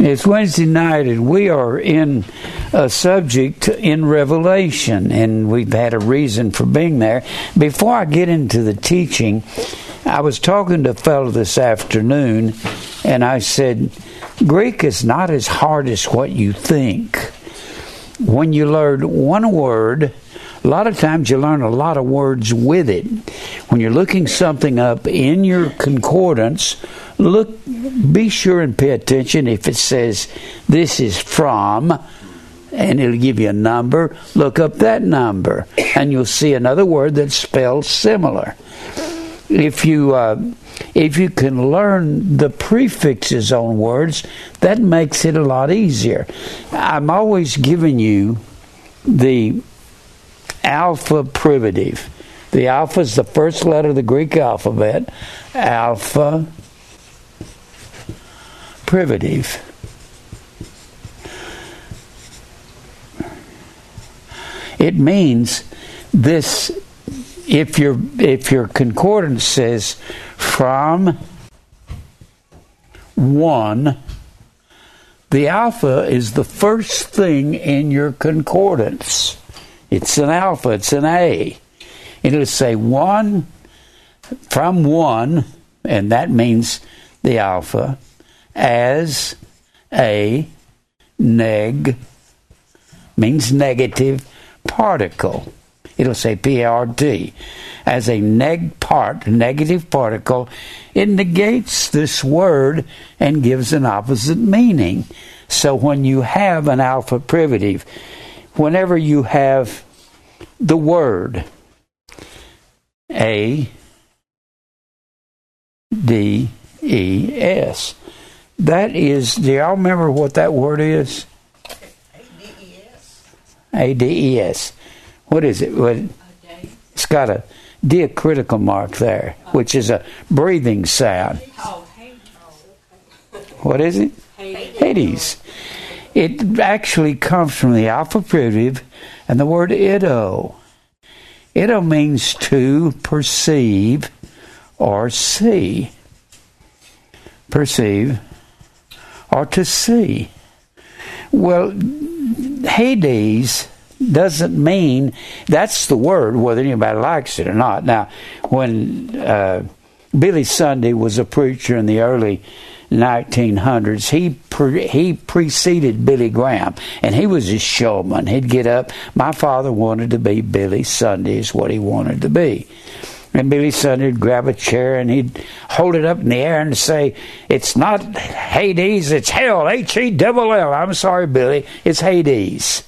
It's Wednesday night, and we are in a subject in Revelation, and we've had a reason for being there. Before I get into the teaching, I was talking to a fellow this afternoon, and I said, Greek is not as hard as what you think. When you learn one word, a lot of times you learn a lot of words with it. When you're looking something up in your concordance, look be sure and pay attention. If it says this is from and it'll give you a number look up that number and you'll see another word that's spelled similar. If you uh, if you can learn the prefixes on words that makes it a lot easier. I'm always giving you the alpha privative the alpha is the first letter of the greek alphabet alpha privative. It means this if your if your concordance says from one the alpha is the first thing in your concordance. It's an alpha, it's an A. It'll say one from one, and that means the alpha, as a neg means negative particle. It'll say PRT. As a neg part, negative particle, it negates this word and gives an opposite meaning. So when you have an alpha privative, whenever you have the word A D E S, that is, do y'all remember what that word is? A-D-E-S. A-D-E-S. What is it? What, it's got a diacritical mark there, which is a breathing sound. What is it? Hades. It actually comes from the alpha privative and the word ido. Ido means to perceive or see. Perceive or to see. Well, Hades doesn't mean that's the word, whether anybody likes it or not. Now, when uh, Billy Sunday was a preacher in the early 1900s, he pre- he preceded Billy Graham, and he was a showman. He'd get up. My father wanted to be Billy Sunday, is what he wanted to be. And Billy Sunday would grab a chair and he'd hold it up in the air and say, It's not Hades, it's hell, H E double L. I'm sorry, Billy, it's Hades.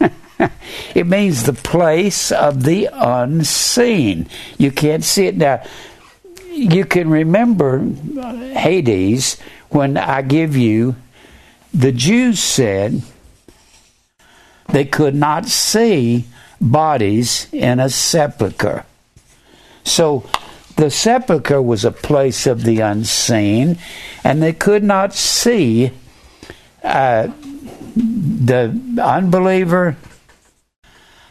it means the place of the unseen. You can't see it. Now, you can remember Hades when I give you, the Jews said they could not see bodies in a sepulchre. So the sepulchre was a place of the unseen, and they could not see uh, the unbeliever,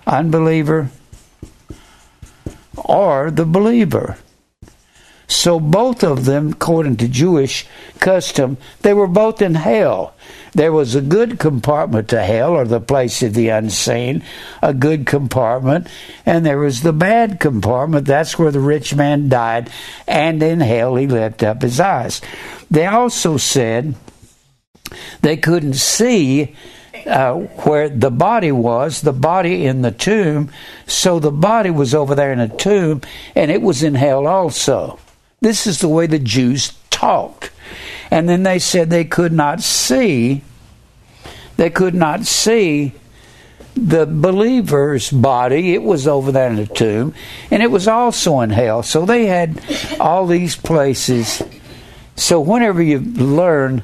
unbeliever, or the believer. So both of them, according to Jewish custom, they were both in hell. There was a good compartment to hell, or the place of the unseen, a good compartment, and there was the bad compartment. That's where the rich man died, and in hell he lifted up his eyes. They also said they couldn't see uh, where the body was, the body in the tomb, so the body was over there in a tomb, and it was in hell also. This is the way the Jews talked. And then they said they could not see, they could not see the believer's body. It was over there in the tomb, and it was also in hell. So they had all these places. So whenever you learn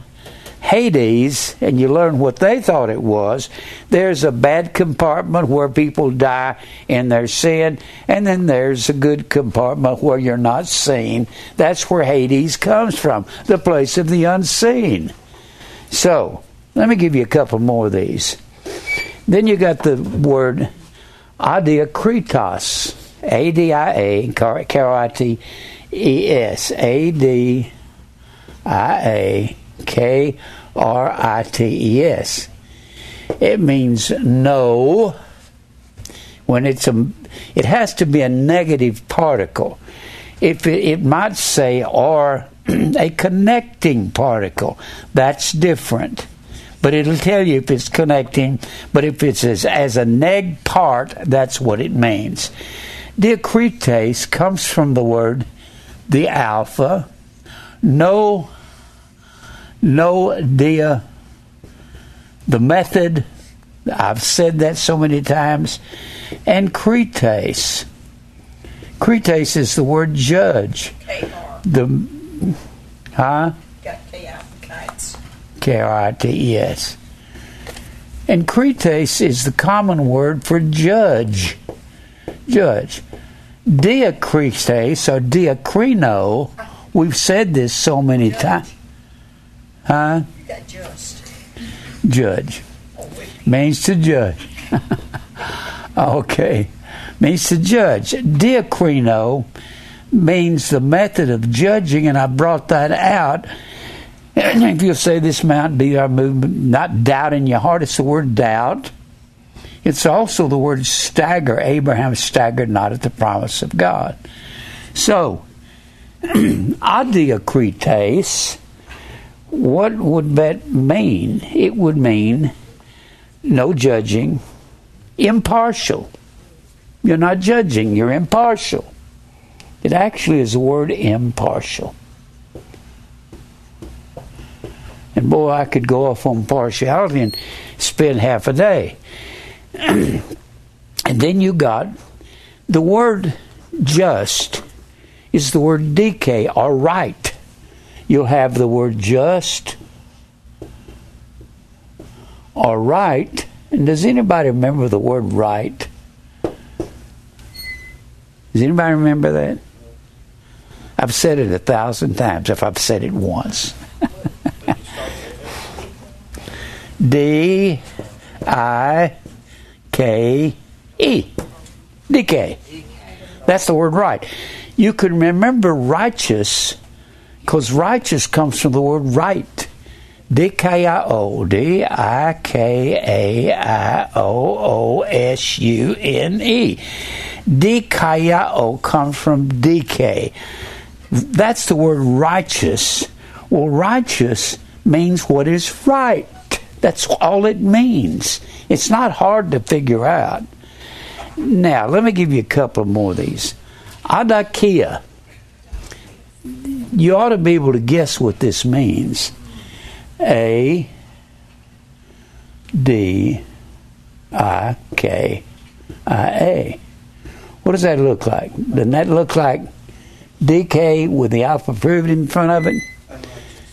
Hades and you learn what they thought it was, there's a bad compartment where people die in their sin, and then there's a good compartment where you're not seen. That's where Hades comes from, the place of the unseen. So, let me give you a couple more of these. Then you got the word adiakritos, A D I A, K R I T E S, A D I A K R I T E S. It means no when it's a it has to be a negative particle. If it, it might say or a connecting particle, that's different. But it'll tell you if it's connecting. But if it's as, as a neg part, that's what it means. Diakrites comes from the word the alpha. No, no dia. Uh, the method. I've said that so many times. And krites. Krites is the word judge. K-R. The huh? Got K-I kites. K R I T E S. And krites is the common word for judge. Judge. Diakrites or diakrino, we've said this so many times. Huh? You got. Judge. Means to judge. okay. Means to judge. Diakrino means the method of judging, and I brought that out. If you'll say this mountain be our movement, not doubt in your heart, it's the word doubt. It's also the word stagger. Abraham staggered not at the promise of God. So, adiakrites, what would that mean? It would mean no judging, impartial. You're not judging, you're impartial. It actually is the word impartial. And boy, I could go off on partiality and spend half a day. and then you got the word just is the word dike or right. You'll have the word just or right. And does anybody remember the word right? Does anybody remember that? I've said it a thousand times if I've said it once. D I K E. Dike. That's the word right. You can remember righteous because righteous comes from the word right. D K I O. D I K A I O O S U N E. Dikaiao comes from dike. That's the word righteous. Well, righteous means what is right. That's all it means. It's not hard to figure out. Now, let me give you a couple more of these. Adikia. You ought to be able to guess what this means. A D I K I A. What does that look like? Doesn't that look like DK with the alpha period in front of it?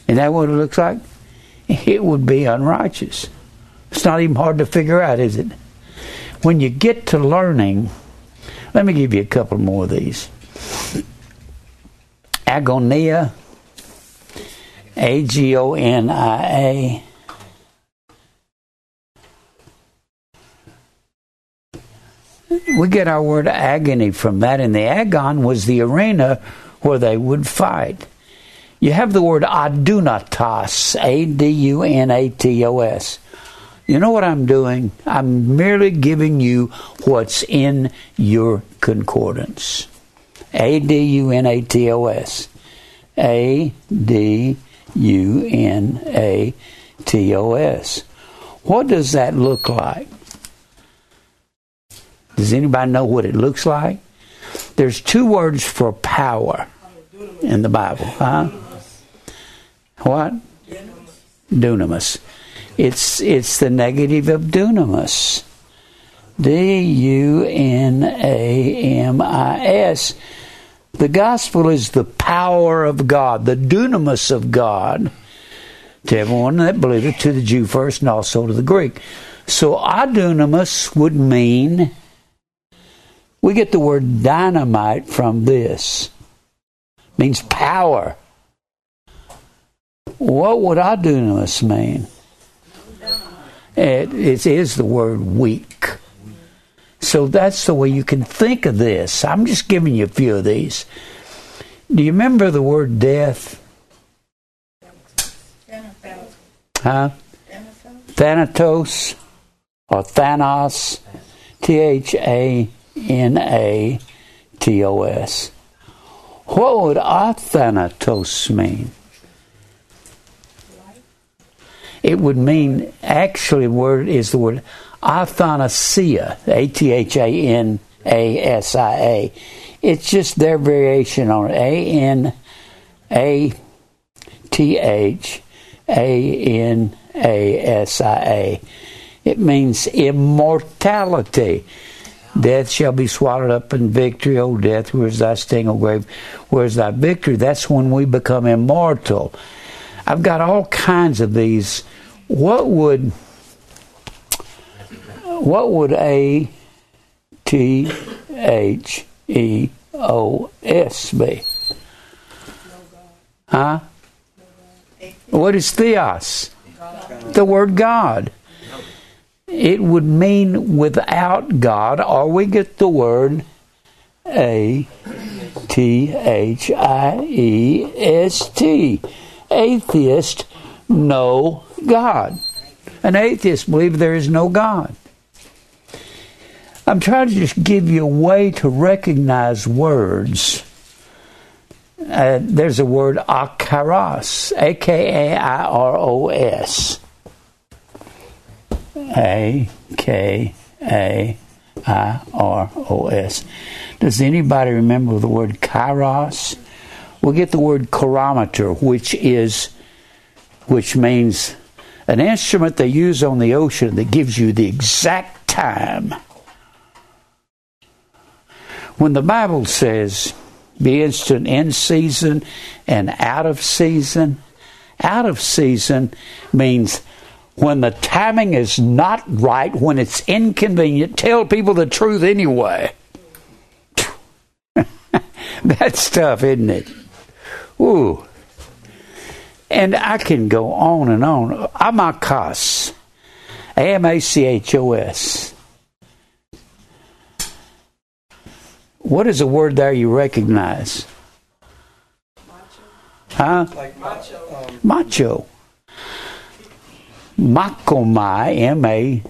Is that what it looks like? It would be unrighteous. It's not even hard to figure out, is it? When you get to learning, let me give you a couple more of these. Agonia, A G O N I A. We get our word agony from that, and the agon was the arena where they would fight. You have the word adunatos, A D U N A T O S. You know what I'm doing? I'm merely giving you what's in your concordance. A D U N A T O S. A D U N A T O S. What does that look like? Does anybody know what it looks like? There's two words for power in the Bible. Huh? What? Dunamis. It's it's the negative of dunamis. D U N A M I S. The gospel is the power of God, the dunamis of God, to everyone that believeth, to the Jew first and also to the Greek. So adunamis would mean we get the word dynamite from this. It means power. What would adunamis mean? It, it is the word weak. So that's the way you can think of this. I'm just giving you a few of these. Do you remember the word death? Yeah. Huh? Thanatos or Thanos. T H A N A T O S. What would athanatos mean? It would mean, actually, word is the word athanasia, A T H A N A S I A. It's just their variation on. A N A T H A N A S I A. It means immortality. Death shall be swallowed up in victory. O death, where's thy sting, O grave, where's thy victory? That's when we become immortal. I've got all kinds of these. What would what would A T H E O S be? Huh? What is theos? The word God it would mean without God, or we get the word A T H I E S T. Atheist, no God. An atheist believes there is no God. I'm trying to just give you a way to recognize words. Uh, there's a word akairos, A K A I R O S. A K A I R O S. Does anybody remember the word kairos? We'll get the word chronometer, which is which means an instrument they use on the ocean that gives you the exact time. When the Bible says be instant in season and out of season, out of season means when the timing is not right, when it's inconvenient, tell people the truth anyway. That's tough, isn't it? Ooh. And I can go on and on. Amachos. A M A C H O S. What is a word there you recognize? Huh? Like macho. Um, Macho. Machomai, M A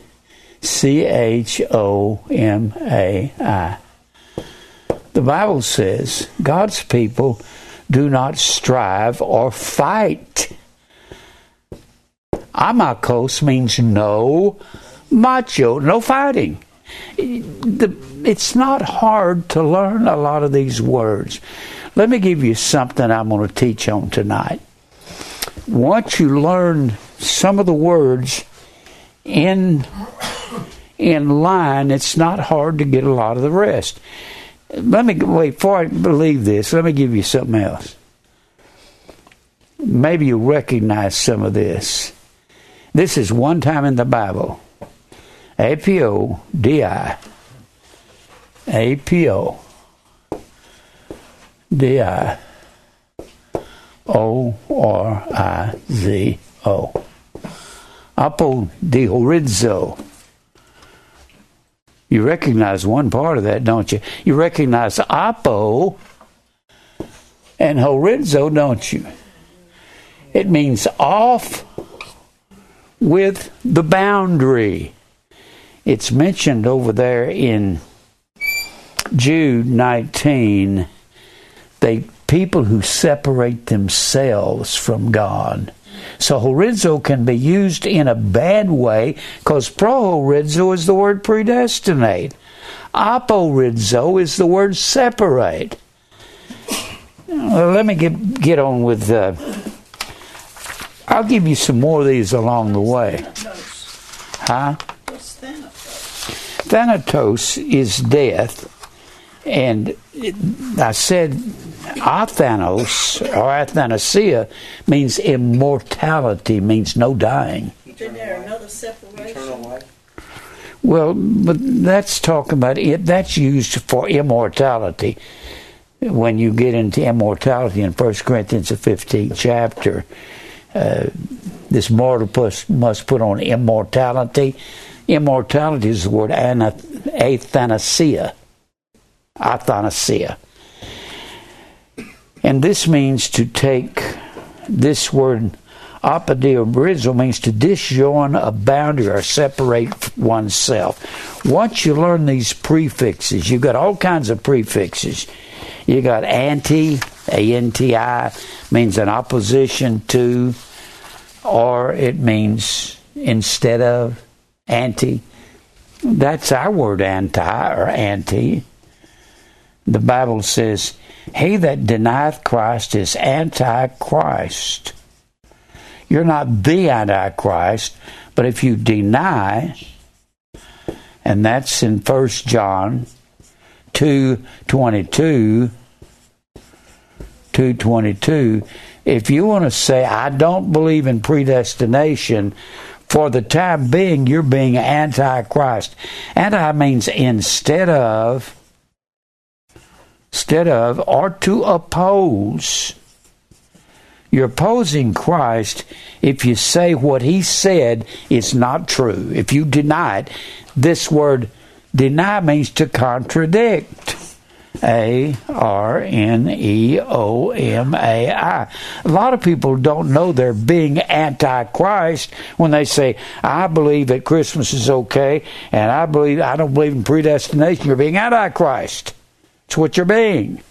C H O M A I. The Bible says God's people do not strive or fight. Amachos means no macho, no fighting. It's not hard to learn a lot of these words. Let me give you something I'm going to teach on tonight. Once you learn some of the words in in line, it's not hard to get a lot of the rest. Let me wait before I believe this. Let me give you something else. Maybe you recognize some of this. This is one time in the Bible. A P O D I. A P O D I O R I Z O. Apo di. You recognize one part of that, don't you? You recognize apo and horizo, don't you? It means off with the boundary. It's mentioned over there in Jude 19. They people who separate themselves from God. So horizo can be used in a bad way because prohorizo is the word predestinate. Aporizo is the word separate. Well, let me get get on with. Uh, I'll give you some more of these along the way. Huh? What's Thanatos? Thanatos is death, and I said Athanos or Athanasia means immortality, means no dying. Isn't there another separation? eternal life. Well, but that's talking about it. That's used for immortality. When you get into immortality in 1 Corinthians, the 15th chapter, uh, this mortal plus must put on immortality. Immortality is the word anath- athanasia. Athanasia. And this means to take this word Apodiabrizo means to disjoin a boundary or separate oneself. Once you learn these prefixes, you've got all kinds of prefixes. You got anti, A N T I, means an opposition to, or it means instead of, anti. That's our word anti or anti. The Bible says, He that denieth Christ is antichrist. You're not the antichrist, but if you deny, and that's in First John two twenty two, two twenty two. If you want to say I don't believe in predestination, for the time being, you're being antichrist. Anti means instead of, instead of, or to oppose. You're opposing Christ if you say what he said is not true. If you deny it, this word deny means to contradict. A R N E O M A I. A lot of people don't know they're being antichrist when they say, I believe that Christmas is okay and I believe I don't believe in predestination. You're being antichrist. It's what you're being.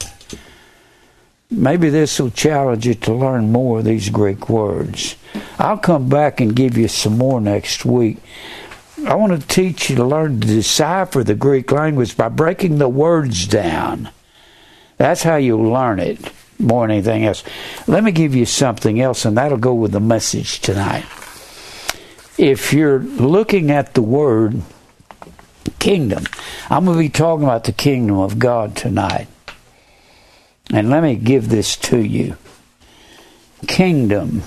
Maybe this will challenge you to learn more of these Greek words. I'll come back and give you some more next week. I want to teach you to learn to decipher the Greek language by breaking the words down. That's how you learn it more than anything else. Let me give you something else, and that'll go with the message tonight. If you're looking at the word kingdom, I'm going to be talking about the kingdom of God tonight. And let me give this to you. Kingdom.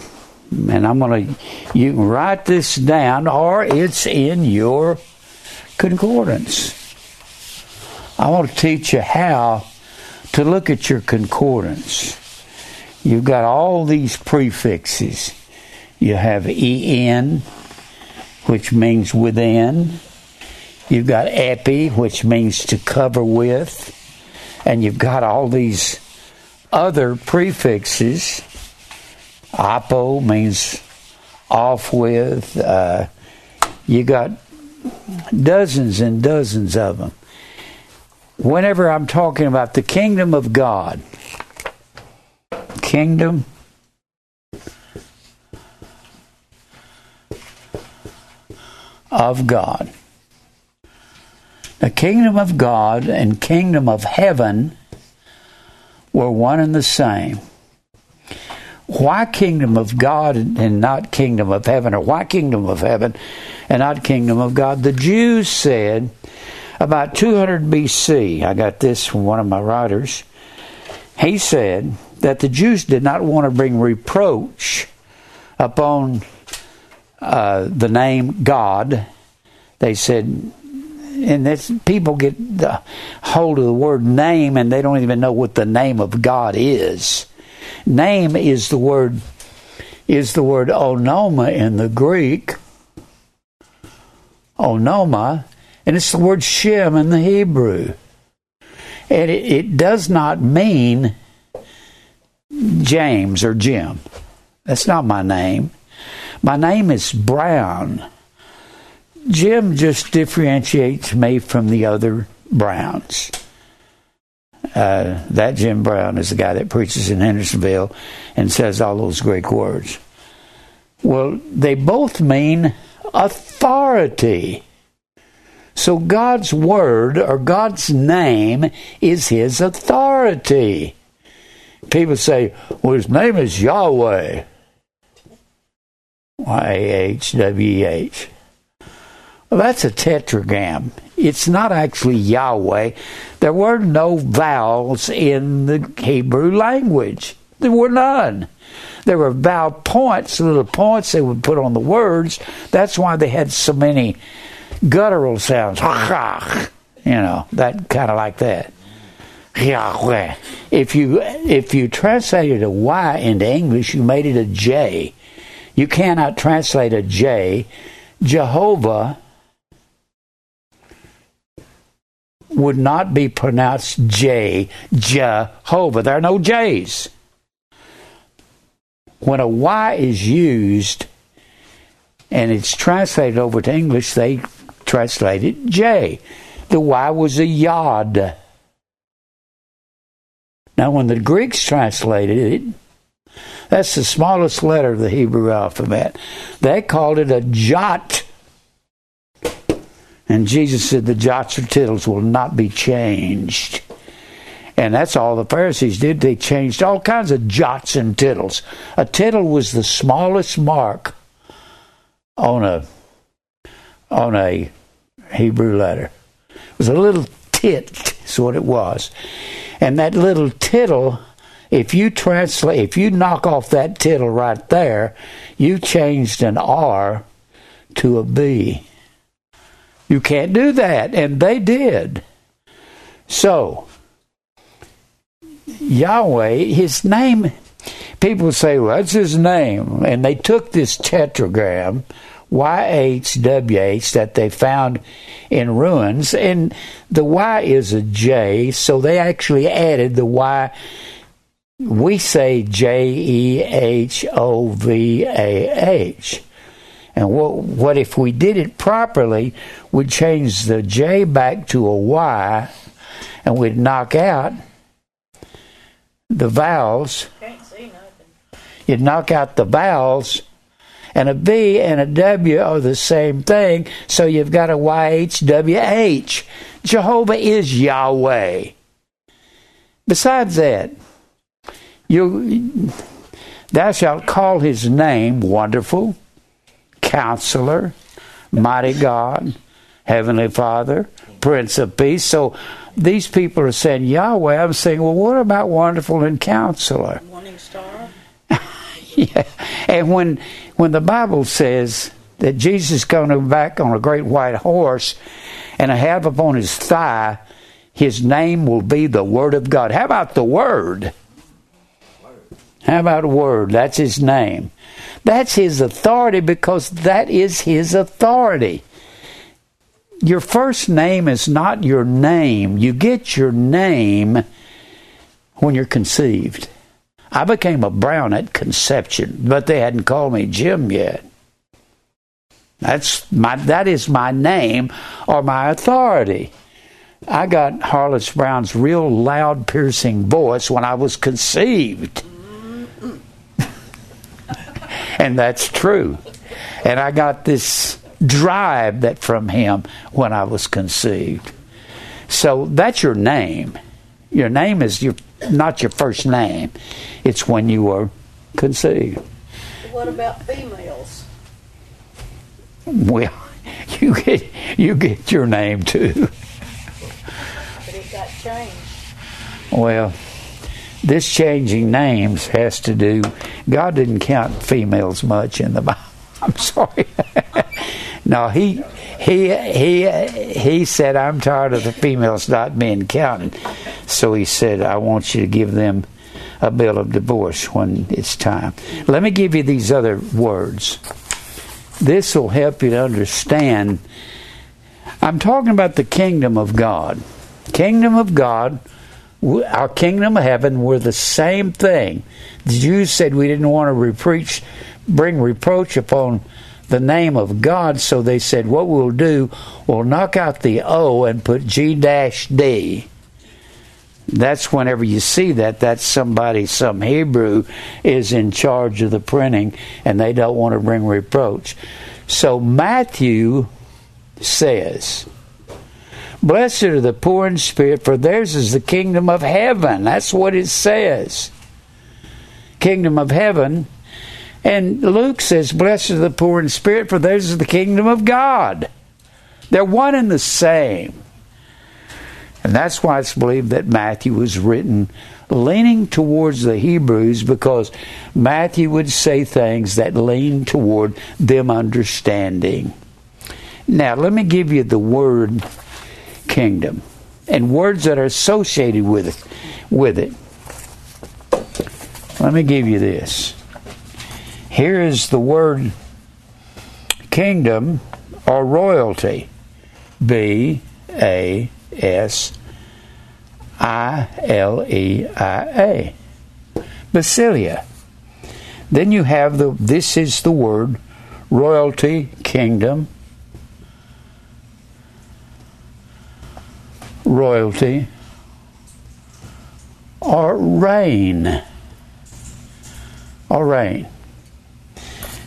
And I'm going to, you can write this down or it's in your concordance. I want to teach you how to look at your concordance. You've got all these prefixes. You have en, which means within. You've got epi, which means to cover with. And you've got all these other prefixes. Apo means off with. Uh, you got dozens and dozens of them. Whenever I'm talking about the kingdom of God, kingdom of God. The kingdom of God and kingdom of heaven were one and the same. Why kingdom of God and not kingdom of heaven, or why kingdom of heaven and not kingdom of God? The Jews said about 200 BC, I got this from one of my writers. He said that the Jews did not want to bring reproach upon uh, the name God. They said, and this, people get the hold of the word name and they don't even know what the name of God is. Name is the word is the word onoma in the Greek. Onoma, and it's the word Shem in the Hebrew. And it, it does not mean James or Jim. That's not my name. My name is Brown. Jim just differentiates me from the other Browns. Uh, that Jim Brown is the guy that preaches in Hendersonville and says all those Greek words. Well, they both mean authority. So God's word or God's name is his authority. People say, well, his name is Yahweh. Y H W H. Well, that's a tetragram. It's not actually Yahweh. There were no vowels in the Hebrew language. There were none. There were vowel points, little points they would put on the words. That's why they had so many guttural sounds. You know, that kind of like that. Yahweh. If you if you translated a Y into English, you made it a J. You cannot translate a J. Jehovah would not be pronounced J, Jehovah. There are no J's. when a Y is used and it's translated over to English, they translate it J. The Y was a yod. Now, when the Greeks translated it, that's the smallest letter of the Hebrew alphabet. They called it a jot. And Jesus said the jots or tittles will not be changed. And that's all the Pharisees did. They changed all kinds of jots and tittles. A tittle was the smallest mark on a on a Hebrew letter. It was a little tit, is what it was. And that little tittle, if you translate, if you knock off that tittle right there, you changed an R to a B. You can't do that, and they did. So, Yahweh, his name, people say, well, that's his name. And they took this tetragram, YHWH, that they found in ruins, and the Y is a J, so they actually added the Y. We say J E H O V A H. And what, what if we did it properly? We'd change the J back to a Y, and we'd knock out the vowels. You'd knock out the vowels, and a B and a W are the same thing, so you've got a YHWH. Jehovah is Yahweh. Besides that, you thou shalt call his name wonderful, counselor, mighty God, heavenly Father, Prince of Peace. So these people are saying Yahweh. I'm saying, well, what about wonderful and counselor? Morning star. yeah. And when when the Bible says that Jesus is coming back on a great white horse and I have upon his thigh his name will be the Word of God. How about the Word? How about a word? That's his name. That's his authority because that is his authority. Your first name is not your name. You get your name when you're conceived. I became a Brown at conception, but they hadn't called me Jim yet. That's my that is my name or my authority. I got Harless Brown's real loud piercing voice when I was conceived. And that's true. And I got this drive that from him when I was conceived. So that's your name. Your name is your not your first name. It's when you were conceived. What about females? Well, you get you get your name too. But it got changed. Well, this changing names has to do. God didn't count females much in the Bible. I'm sorry. no, he he he he said, "I'm tired of the females not being counted." So he said, "I want you to give them a bill of divorce when it's time." Let me give you these other words. This will help you to understand. I'm talking about the kingdom of God. Kingdom of God our kingdom of heaven were the same thing. The Jews said we didn't want to reproach, bring reproach upon the name of God, so they said, what we'll do, we'll knock out the O and put G dash D. That's whenever you see that, that's somebody, some Hebrew is in charge of the printing and they don't want to bring reproach. So Matthew says, Blessed are the poor in spirit, for theirs is the kingdom of heaven. That's what it says. Kingdom of heaven. And Luke says, Blessed are the poor in spirit, for theirs is the kingdom of God. They're one and the same. And that's why it's believed that Matthew was written leaning towards the Hebrews because Matthew would say things that lean toward them understanding. Now, let me give you the word kingdom. And words that are associated with it with it. Let me give you this. Here is the word kingdom or royalty. B a s i l e i a. Basilia. Then you have the, this is the word, royalty, kingdom, royalty, or reign. Or reign.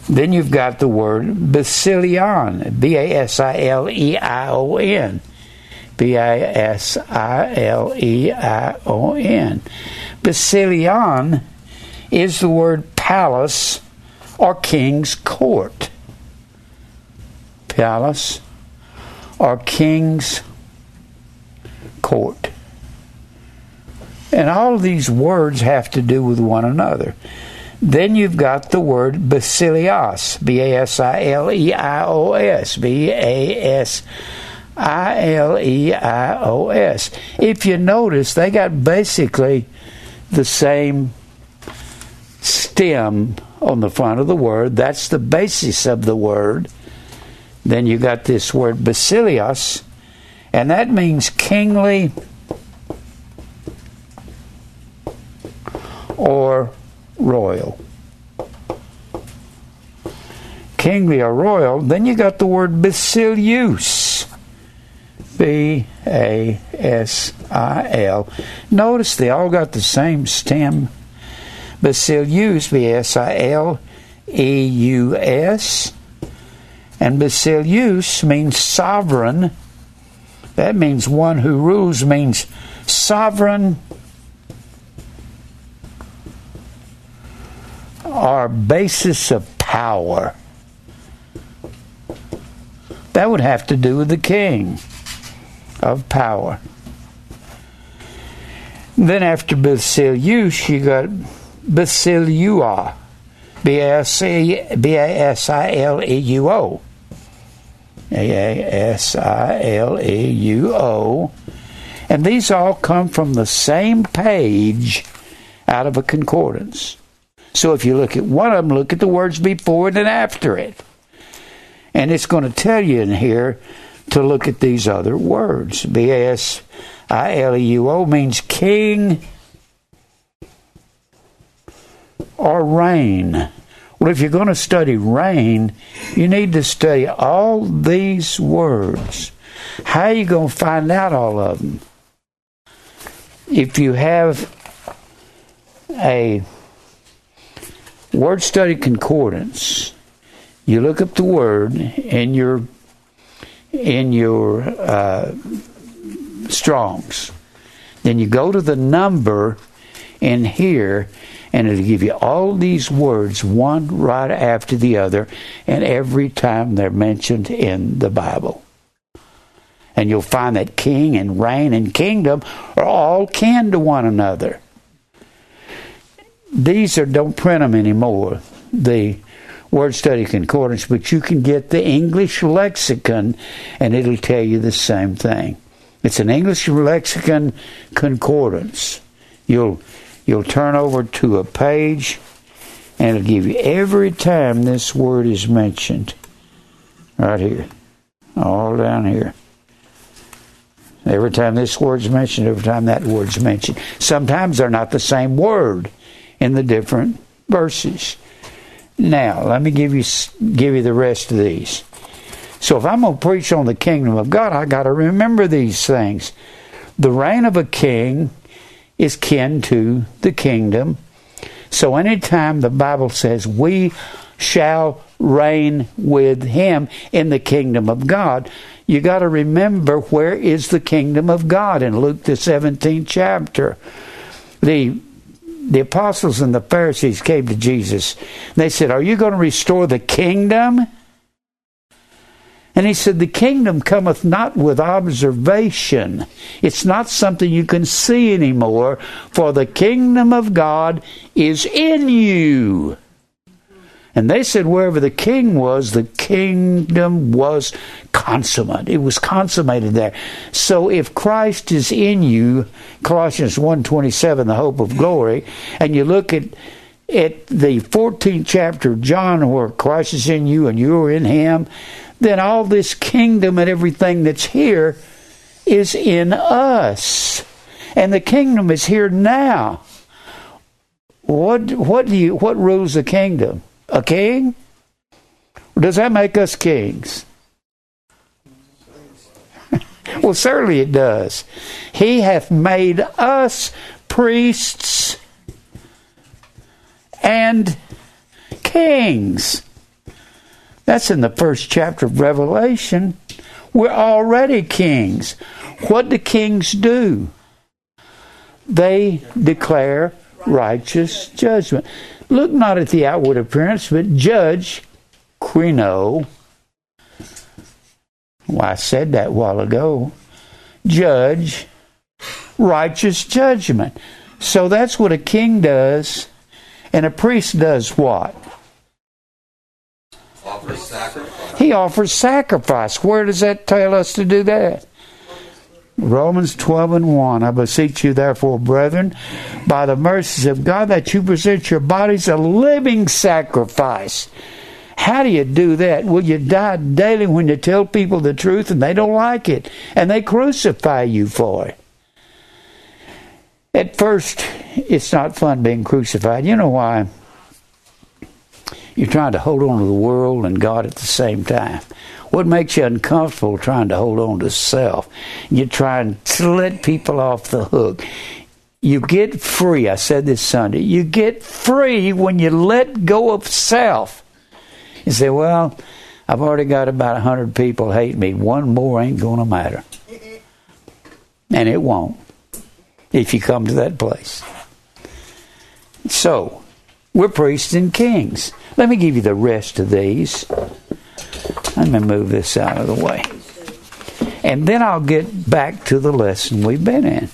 Then you've got the word basilion, B A S I L E I O N. B I S I L E I O N. Basilion is the word palace or king's court. Palace or king's court. And all of these words have to do with one another. Then you've got the word basilios, B A S I L E I O S, B A S I L E I O S. If you notice, they got basically the same stem on the front of the word. That's the basis of the word. Then you got this word basilios, and that means kingly or royal. Kingly or royal. Then you got the word basilius. B A S I L. Notice they all got the same stem. Basilius, B S I L E U S. And basilius means sovereign. That means one who rules, means sovereign or basis of power. That would have to do with the king of power. Then after Basilius, you got Basileuo, B A S I L E U O. A A S I L E U O. And these all come from the same page out of a concordance. So if you look at one of them, look at the words before it and after it. And it's going to tell you in here to look at these other words. B A S I L E U O means king or reign. Well, if you're going to study rain, you need to study all these words. How are you going to find out all of them? If you have a word study concordance, you look up the word in your in your uh, Strong's. Then you go to the number in here, and it'll give you all these words, one right after the other, and every time they're mentioned in the Bible. And you'll find that king and reign and kingdom are all kin to one another. These are don't print them anymore. The word study concordance, but you can get the English lexicon and it'll tell you the same thing. It's an English lexicon concordance. You'll you'll turn over to a page and it'll give you every time this word is mentioned. Right here. All down here. Every time this word's mentioned, every time that word's mentioned. Sometimes they're not the same word in the different verses. Now, let me give you give you the rest of these. So if I'm going to preach on the kingdom of God, I got to remember these things. The reign of a king is kin to the kingdom. So anytime the Bible says we shall reign with him in the kingdom of God, you got to remember where is the kingdom of God in Luke the 17th chapter. The the apostles and the Pharisees came to Jesus. They said, Are you going to restore the kingdom? And he said, The kingdom cometh not with observation. It's not something you can see anymore, for the kingdom of God is in you. And they said, wherever the king was, the kingdom was consummate. It was consummated there. So if Christ is in you, Colossians 1.27, the hope of glory, and you look at at the 14th chapter of John where Christ is in you and you're in him, then all this kingdom and everything that's here is in us. And the kingdom is here now what what do you what rules the kingdom? A king? Does that make us kings? well, certainly it does. He hath made us priests and kings. That's in the first chapter of Revelation. We're already kings. What do kings do? They declare righteous judgment. Look not at the outward appearance, but judge, krino. Well, I said that while ago. Judge, righteous judgment. So that's what a king does. And a priest does what? Offers sacrifice. He offers sacrifice. Where does that tell us to do that? Romans 12 and 1. I beseech you, therefore, brethren, by the mercies of God, that you present your bodies a living sacrifice. How do you do that? Well, you die daily when you tell people the truth and they don't like it, and they crucify you for it. At first, it's not fun being crucified. You know why? You're trying to hold on to the world and God at the same time. What makes you uncomfortable trying to hold on to self? You're trying to let people off the hook. You get free. I said this Sunday. You get free when you let go of self. You say, well, I've already got about 100 people hate me. One more ain't going to matter. And it won't if you come to that place. So, we're priests and kings. Let me give you the rest of these. Let me move this out of the way. And then I'll get back to the lesson we've been in.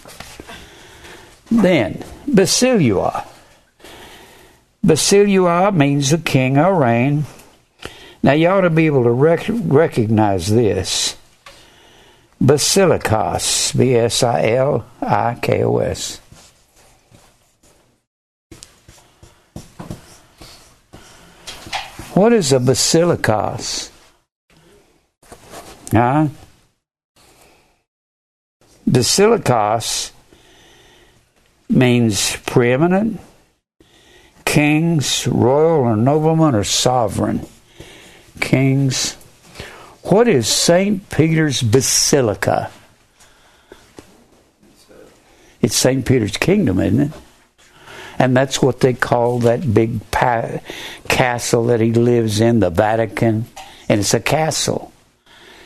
Then, Basilua. Basilua means the king or reign. Now, you ought to be able to rec- recognize this. Basilikos, B S I L I K O S. What is a basilikos? Huh? Basilikos means preeminent, kings, royal or nobleman or sovereign. Kings. What is St. Peter's Basilica? It's St. Peter's Kingdom, isn't it? And that's what they call that big pa- castle that he lives in, the Vatican. And it's a castle.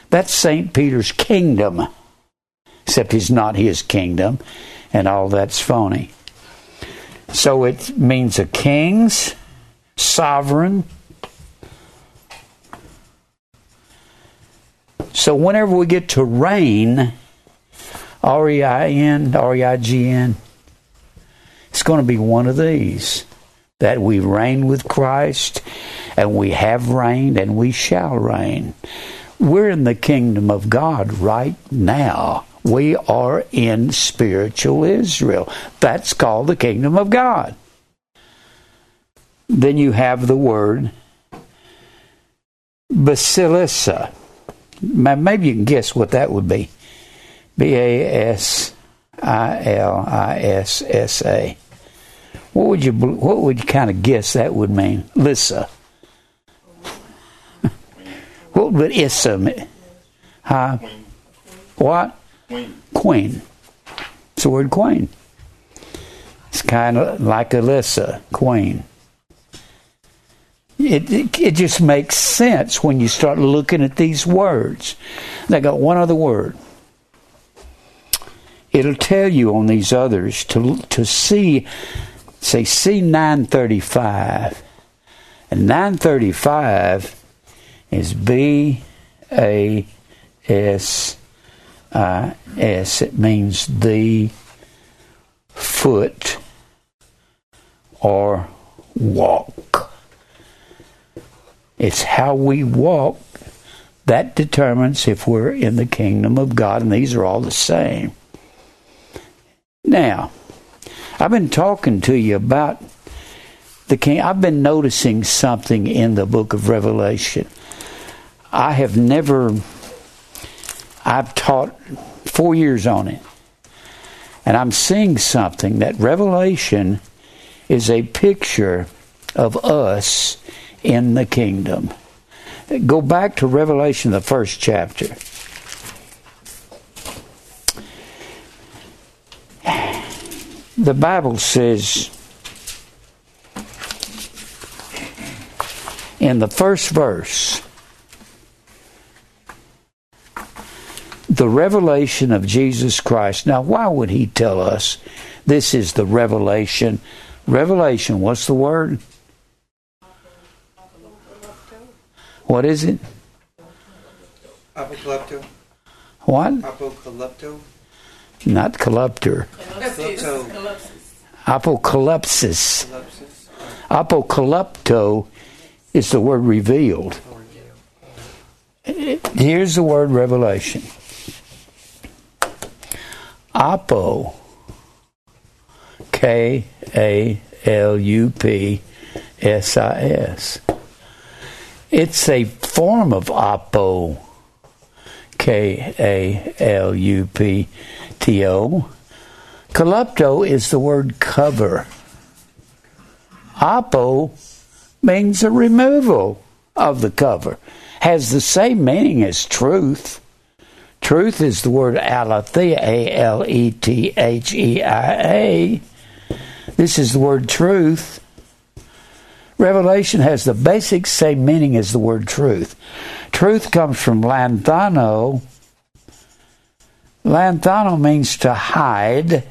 That's St. Peter's Kingdom. Except it's not his kingdom, and all that's phony. So it means a king's sovereign. So whenever we get to reign, R E I N, R E I G N, it's going to be one of these that we reign with Christ and we have reigned and we shall reign. We're in the kingdom of God right now. We are in spiritual Israel. That's called the kingdom of God. Then you have the word basilissa. Maybe you can guess what that would be. B A S I L I S S A. What would you what would you kind of guess that would mean? Lissa. what would Issa mean? Huh? What? Queen. Queen. It's the word queen. It's kind of like Alyssa, queen. It, it, it just makes sense when you start looking at these words. They got one other word. It'll tell you on these others to to see, say C nine thirty five, and nine thirty five is B A S I S. It means the foot or walk. It's how we walk that determines if we're in the kingdom of God, and these are all the same. Now, I've been talking to you about the king. I've been noticing something in the book of Revelation. I have never, I've taught four years on it, and I'm seeing something that Revelation is a picture of us in the kingdom. Go back to Revelation, the first chapter. The Bible says in the first verse, the revelation of Jesus Christ. Now, why would he tell us this is the revelation? Revelation, what's the word? What is it? Apocalypto. What? Apocalypto. Not colluptor. Apocalypsis. Calypsis. Apocalypto is the word revealed. Here's the word revelation. Apo. K A L U P S I S. It's a form of apo. K A L U P O. Calypto is the word cover. Apo means a removal of the cover. Has the same meaning as truth. Truth is the word aletheia, A L E T H E I A. This is the word truth. Revelation has the basic same meaning as the word truth. Truth comes from lanthano. Lanthano means to hide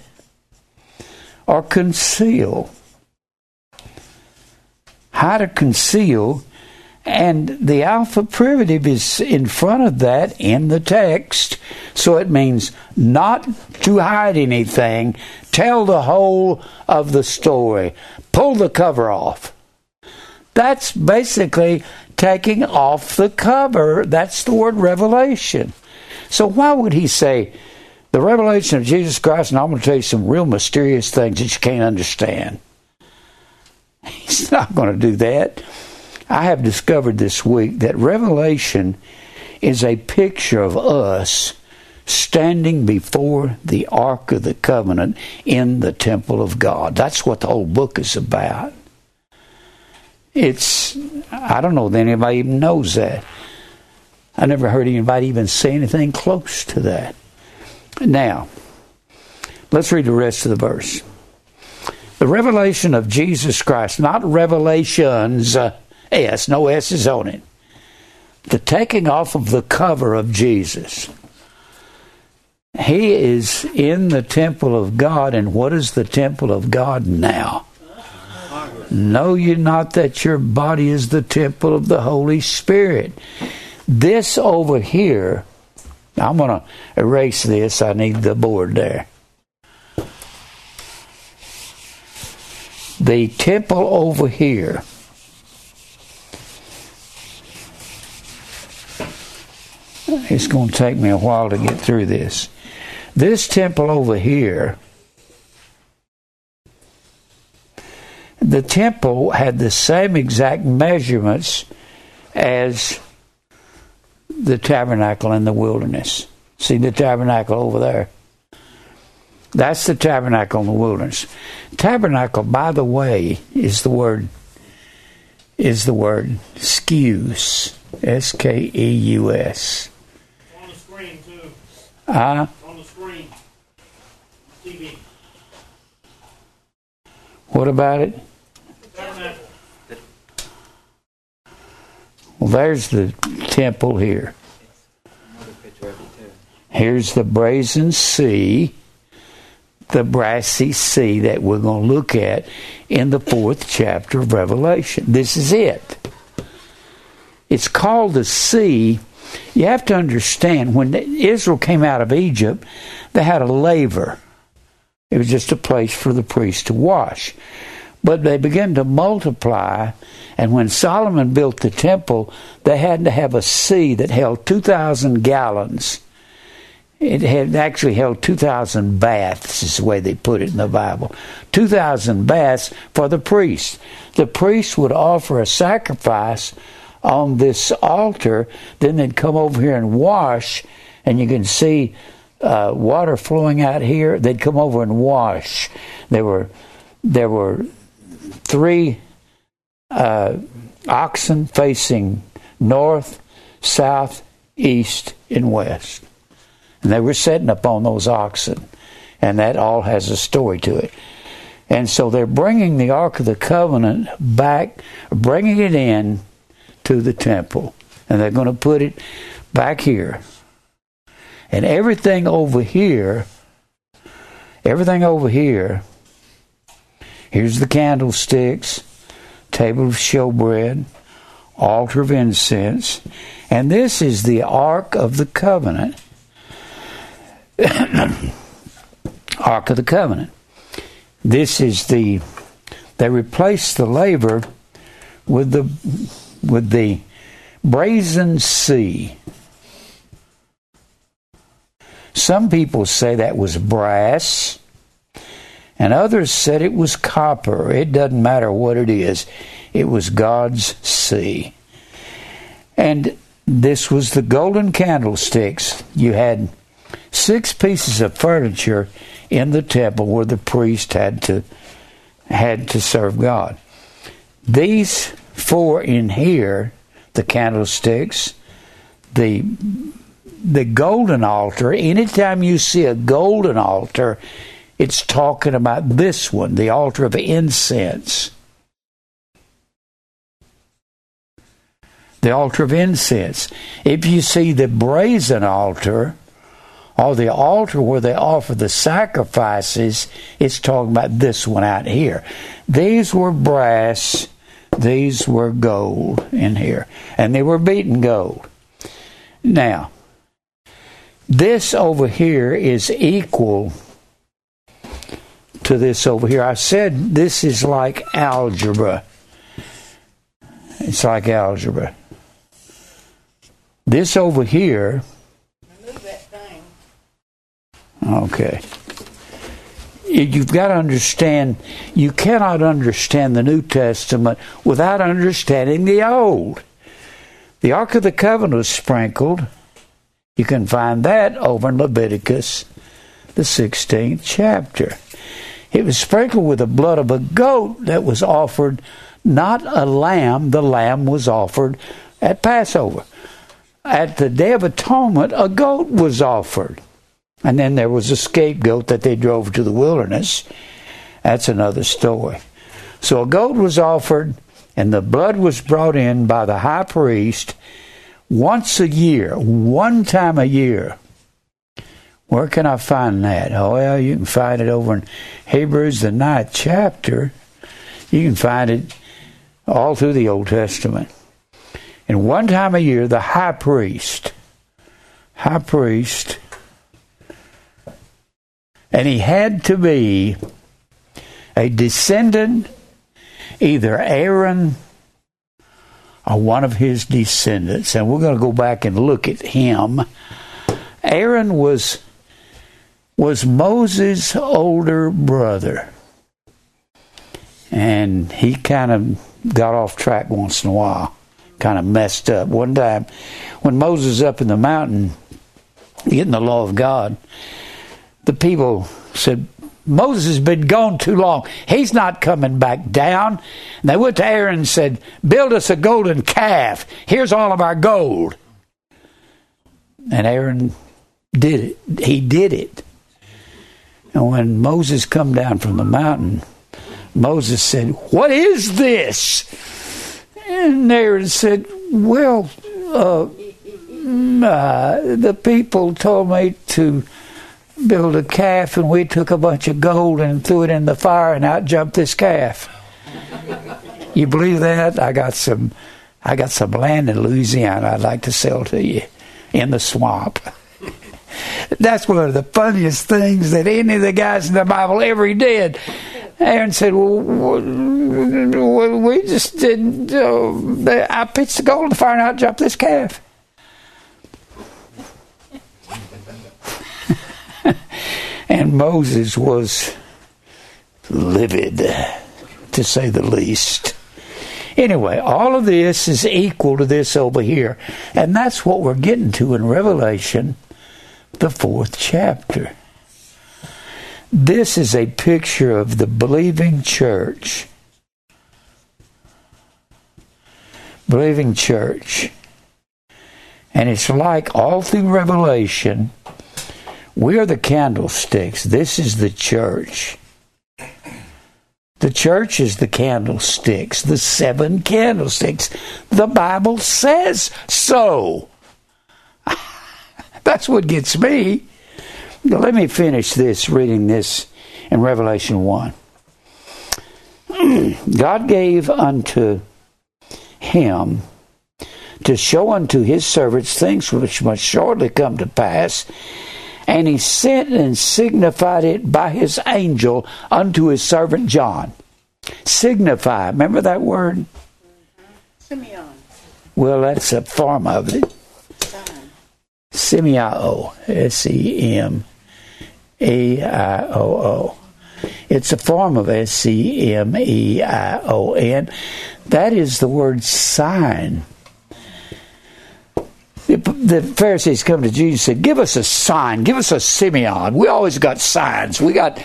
or conceal. Hide or conceal. And the alpha privative is in front of that in the text. So it means not to hide anything. Tell the whole of the story. Pull the cover off. That's basically taking off the cover. That's the word revelation. So why would he say the revelation of Jesus Christ? And I'm going to tell you some real mysterious things that you can't understand. He's not going to do that. I have discovered this week that Revelation is a picture of us standing before the Ark of the Covenant in the temple of God. That's what the whole book is about. It's, I don't know that anybody even knows that. I never heard anybody even say anything close to that. Now, let's read the rest of the verse. The revelation of Jesus Christ, not revelations, uh, S, no S is on it. The taking off of the cover of Jesus. He is in the temple of God, and what is the temple of God now? Know you not that your body is the temple of the Holy Spirit? This over here, I'm going to erase this. I need the board there. The temple over here. It's going to take me a while to get through this. This temple over here, the temple had the same exact measurements as the tabernacle in the wilderness. See the tabernacle over there? That's the tabernacle in the wilderness. Tabernacle, by the way, is the word is the word skews. S K E U S. On the screen too. Uh, On the screen. TV. what about it? Tabernacle. Well, there's the temple here. Here's the brazen sea, the brassy sea that we're going to look at in the fourth chapter of Revelation. This is it. It's called the sea. You have to understand when Israel came out of Egypt, they had a laver. It was just a place for the priest to wash. But they began to multiply, and when Solomon built the temple, they had to have a sea that held 2,000 gallons. It had actually held 2,000 baths, is the way they put it in the Bible. 2,000 baths for the priests. The priests would offer a sacrifice on this altar, then they'd come over here and wash, and you can see uh, water flowing out here. They'd come over and wash. There were there were three uh, oxen facing north, south, east, and west. And they were setting up on those oxen. And that all has a story to it. And so they're bringing the Ark of the Covenant back, bringing it in to the temple. And they're going to put it back here. And everything over here, everything over here, here's the candlesticks, table of showbread, altar of incense, and this is the Ark of the Covenant. Ark of the Covenant. This is the they replaced the laver with the with the brazen sea. Some people say that was brass, and others said it was copper. It doesn't matter what it is, it was God's sea. And this was the golden candlesticks. You had six pieces of furniture in the temple where the priest had to had to serve God. These four in here, the candlesticks, the the golden altar, anytime you see a golden altar, it's talking about this one, the altar of incense. The altar of incense. If you see the brazen altar, or the altar where they offer the sacrifices, it's talking about this one out here. These were brass, these were gold in here, and they were beaten gold. Now, this over here is equal to this over here. I said this is like algebra. It's like algebra. This over here. Okay. You've got to understand, you cannot understand the New Testament without understanding the Old. The Ark of the Covenant was sprinkled. You can find that over in Leviticus, the 16th chapter. It was sprinkled with the blood of a goat that was offered, not a lamb. The lamb was offered at Passover. At the Day of Atonement, a goat was offered. And then there was a scapegoat that they drove to the wilderness. That's another story. So a goat was offered, and the blood was brought in by the high priest once a year, one time a year. Where can I find that? Oh, well, you can find it over in Hebrews, the ninth chapter. You can find it all through the Old Testament. And one time a year, the high priest, high priest, and he had to be a descendant, either Aaron or one of his descendants. And we're going to go back and look at him. Aaron was was Moses' older brother. And he kind of got off track once in a while, kind of messed up. One time, when Moses up in the mountain getting the law of God, the people said, Moses has been gone too long. He's not coming back down. And they went to Aaron and said, Build us a golden calf. Here's all of our gold. And Aaron did it. He did it. And when Moses come down from the mountain, Moses said, What is this? And Aaron said, Well, uh, mm, uh, the people told me to build a calf, and we took a bunch of gold and threw it in the fire, and out jumped this calf. You believe that? I got some. I got some land in Louisiana. I'd like to sell to you in the swamp. That's one of the funniest things that any of the guys in the Bible ever did. Aaron said, well, we just did, uh, I pitched the gold in the fire and I dropped this calf. and Moses was livid, to say the least. Anyway, all of this is equal to this over here. And that's what we're getting to in Revelation, the fourth chapter. This is a picture of the believing church. believing church. And it's like all through Revelation, we are the candlesticks. This is the church. The church is the candlesticks, the seven candlesticks. The Bible says so. That's what gets me. Now, let me finish this, reading this in Revelation 1. God gave unto him to show unto his servants things which must shortly come to pass. And he sent and signified it by his angel unto his servant John. Signify, remember that word? semeion. Well, that's a form of it. Semio, S E M E I O O. It's a form of S E M E I O N. That is the word sign. The, the Pharisees come to Jesus and said, "Give us a sign. Give us a semeion. We always got signs. We got,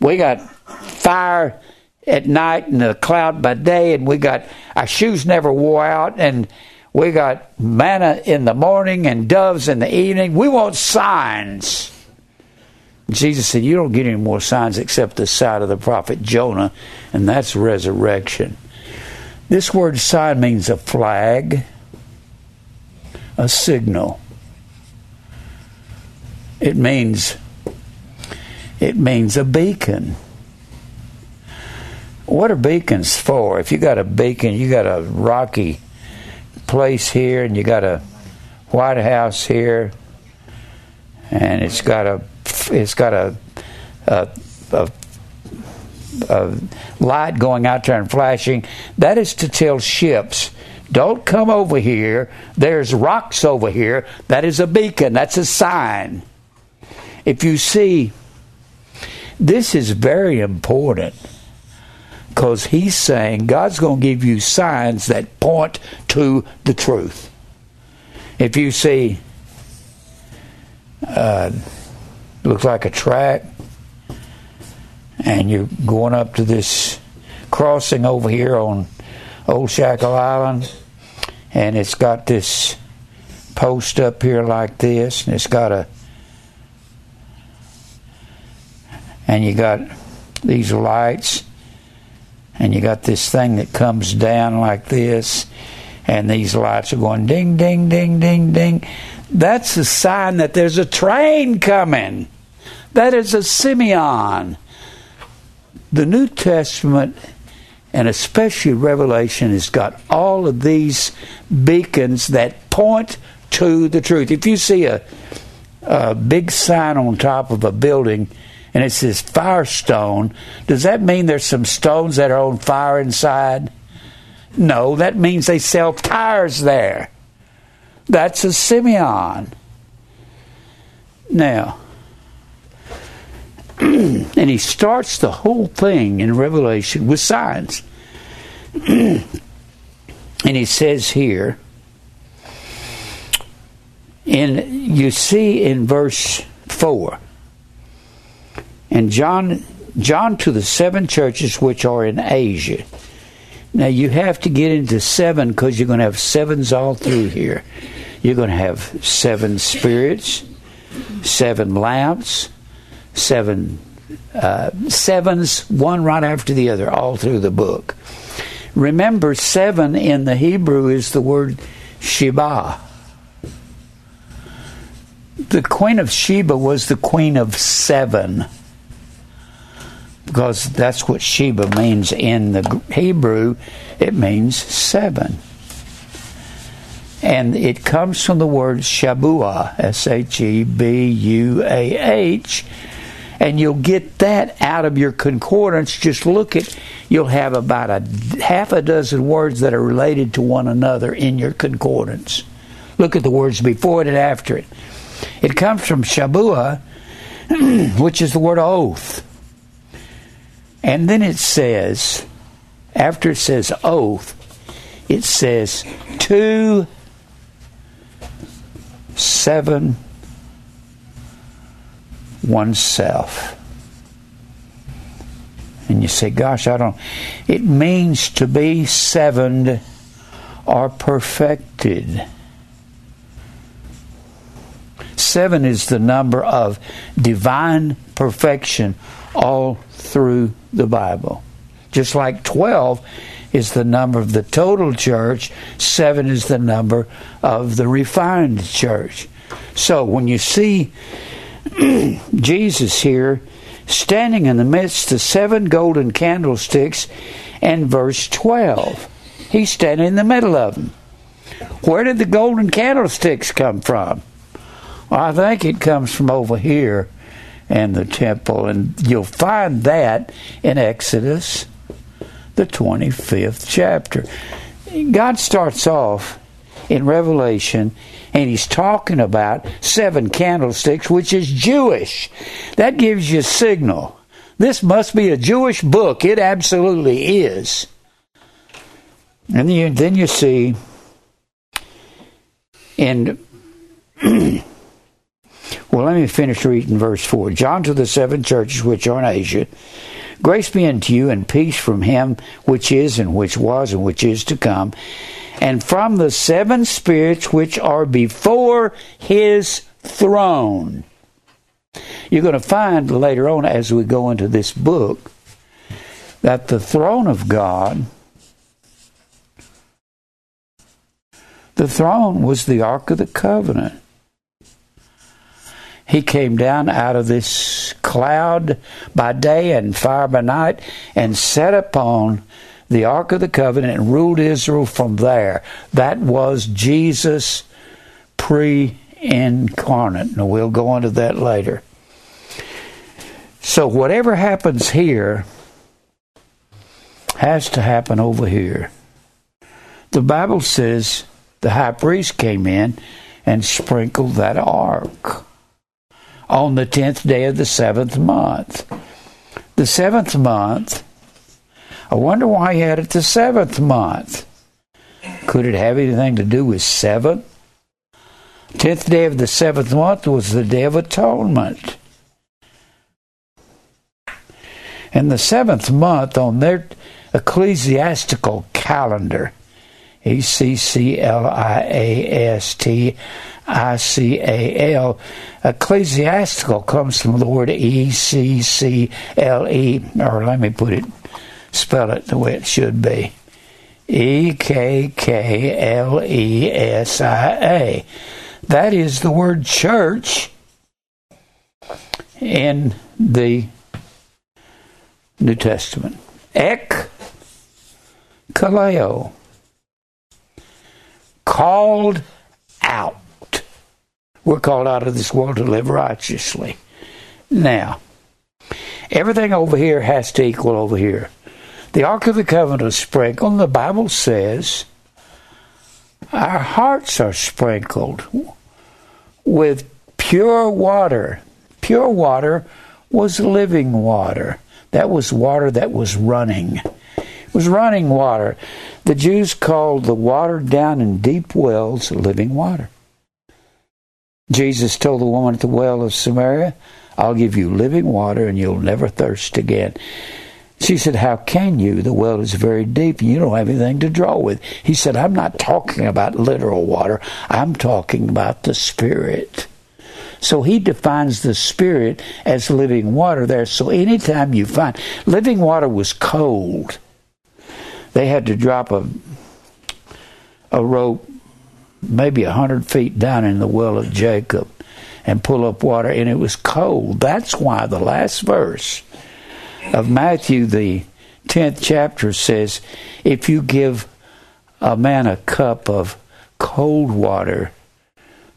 we got fire at night and a cloud by day, and we got our shoes never wore out, and we got manna in the morning and doves in the evening. We want signs." Jesus said, You don't get any more signs except the sight of the prophet Jonah, and that's resurrection. This word sign means a flag, a signal. It means it means a beacon. What are beacons for? If you got a beacon, you got a rocky place here and you got a White House here and it's got a it's got a a, a, a light going out there and flashing. That is to tell ships, don't come over here. There's rocks over here. That is a beacon. That's a sign. If you see, this is very important because he's saying God's going to give you signs that point to the truth. If you see, uh, looks like a track, and you're going up to this crossing over here on Old Shackle Island, and it's got this post up here like this, and it's got a, and you got these lights, and you got this thing that comes down like this, and these lights are going ding, ding, ding, ding, ding. That's a sign that there's a train coming. That is a semeion. The New Testament, and especially Revelation, has got all of these beacons that point to the truth. If you see a, a big sign on top of a building and it says Firestone, does that mean there's some stones that are on fire inside? No, that means they sell tires there. That's a semeion. Now, and he starts the whole thing in Revelation with signs. and he says here, and you see in verse 4, and John, John to the seven churches which are in Asia. Now you have to get into seven because you're going to have sevens all through here. You're going to have seven spirits, seven lamps, seven uh, sevens, one right after the other, all through the book. Remember, seven in the Hebrew is the word Sheba. The Queen of Sheba was the Queen of seven because that's what Sheba means in the Hebrew. It means seven. And it comes from the word Shabua, S H E B U A H. And you'll get that out of your concordance. Just look at, you'll have about a half a dozen words that are related to one another in your concordance. Look at the words before it and after it. It comes from Shabua, which is the word oath. And then it says, after it says oath, it says to seven oneself. And you say, gosh, I don't. It means to be sevened are perfected. Seven is the number of divine perfection all through the Bible. Just like 12 is the number of the total church, seven is the number of the refined church. So when you see Jesus here standing in the midst of seven golden candlesticks and verse 12, he's standing in the middle of them. Where did the golden candlesticks come from? Well, I think it comes from over here in the temple, and you'll find that in Exodus, the 25th chapter. God starts off in Revelation, and he's talking about seven candlesticks, which is Jewish. That gives you a signal. This must be a Jewish book. It absolutely is. And then you, then you see in well, let me finish reading verse 4. John to the seven churches which are in Asia. Grace be unto you and peace from him which is and which was and which is to come, and from the seven spirits which are before his throne. You're going to find later on as we go into this book that the throne of God, the throne was the Ark of the Covenant he came down out of this cloud by day and fire by night and sat upon the Ark of the Covenant and ruled Israel from there. That was Jesus pre incarnate. And we'll go into that later. So, whatever happens here has to happen over here. The Bible says the high priest came in and sprinkled that ark on the tenth day of the seventh month. The seventh month, I wonder why he had it the seventh month. Could it have anything to do with seven? Tenth day of the seventh month was the day of atonement. And the seventh month on their ecclesiastical calendar, E C C L I A S T I C A L. Ecclesiastical comes from the word E C C L E, or let me put it, spell it the way it should be. E K K L E S I A. That is the word church in the New Testament. Ek kaleo. Called out. We're called out of this world to live righteously. Now, everything over here has to equal over here. The Ark of the Covenant is sprinkled, the Bible says our hearts are sprinkled with pure water. Pure water was living water. That was water that was running. Was running water. The Jews called the water down in deep wells living water. Jesus told the woman at the well of Samaria, I'll give you living water and you'll never thirst again. She said, How can you? The well is very deep and you don't have anything to draw with. He said, I'm not talking about literal water, I'm talking about the Spirit. So he defines the Spirit as living water there. So anytime you find living water was cold, they had to drop a a rope maybe a hundred feet down in the well of Jacob and pull up water, and it was cold. That's why the last verse of Matthew, the 10th chapter, says, If you give a man a cup of cold water,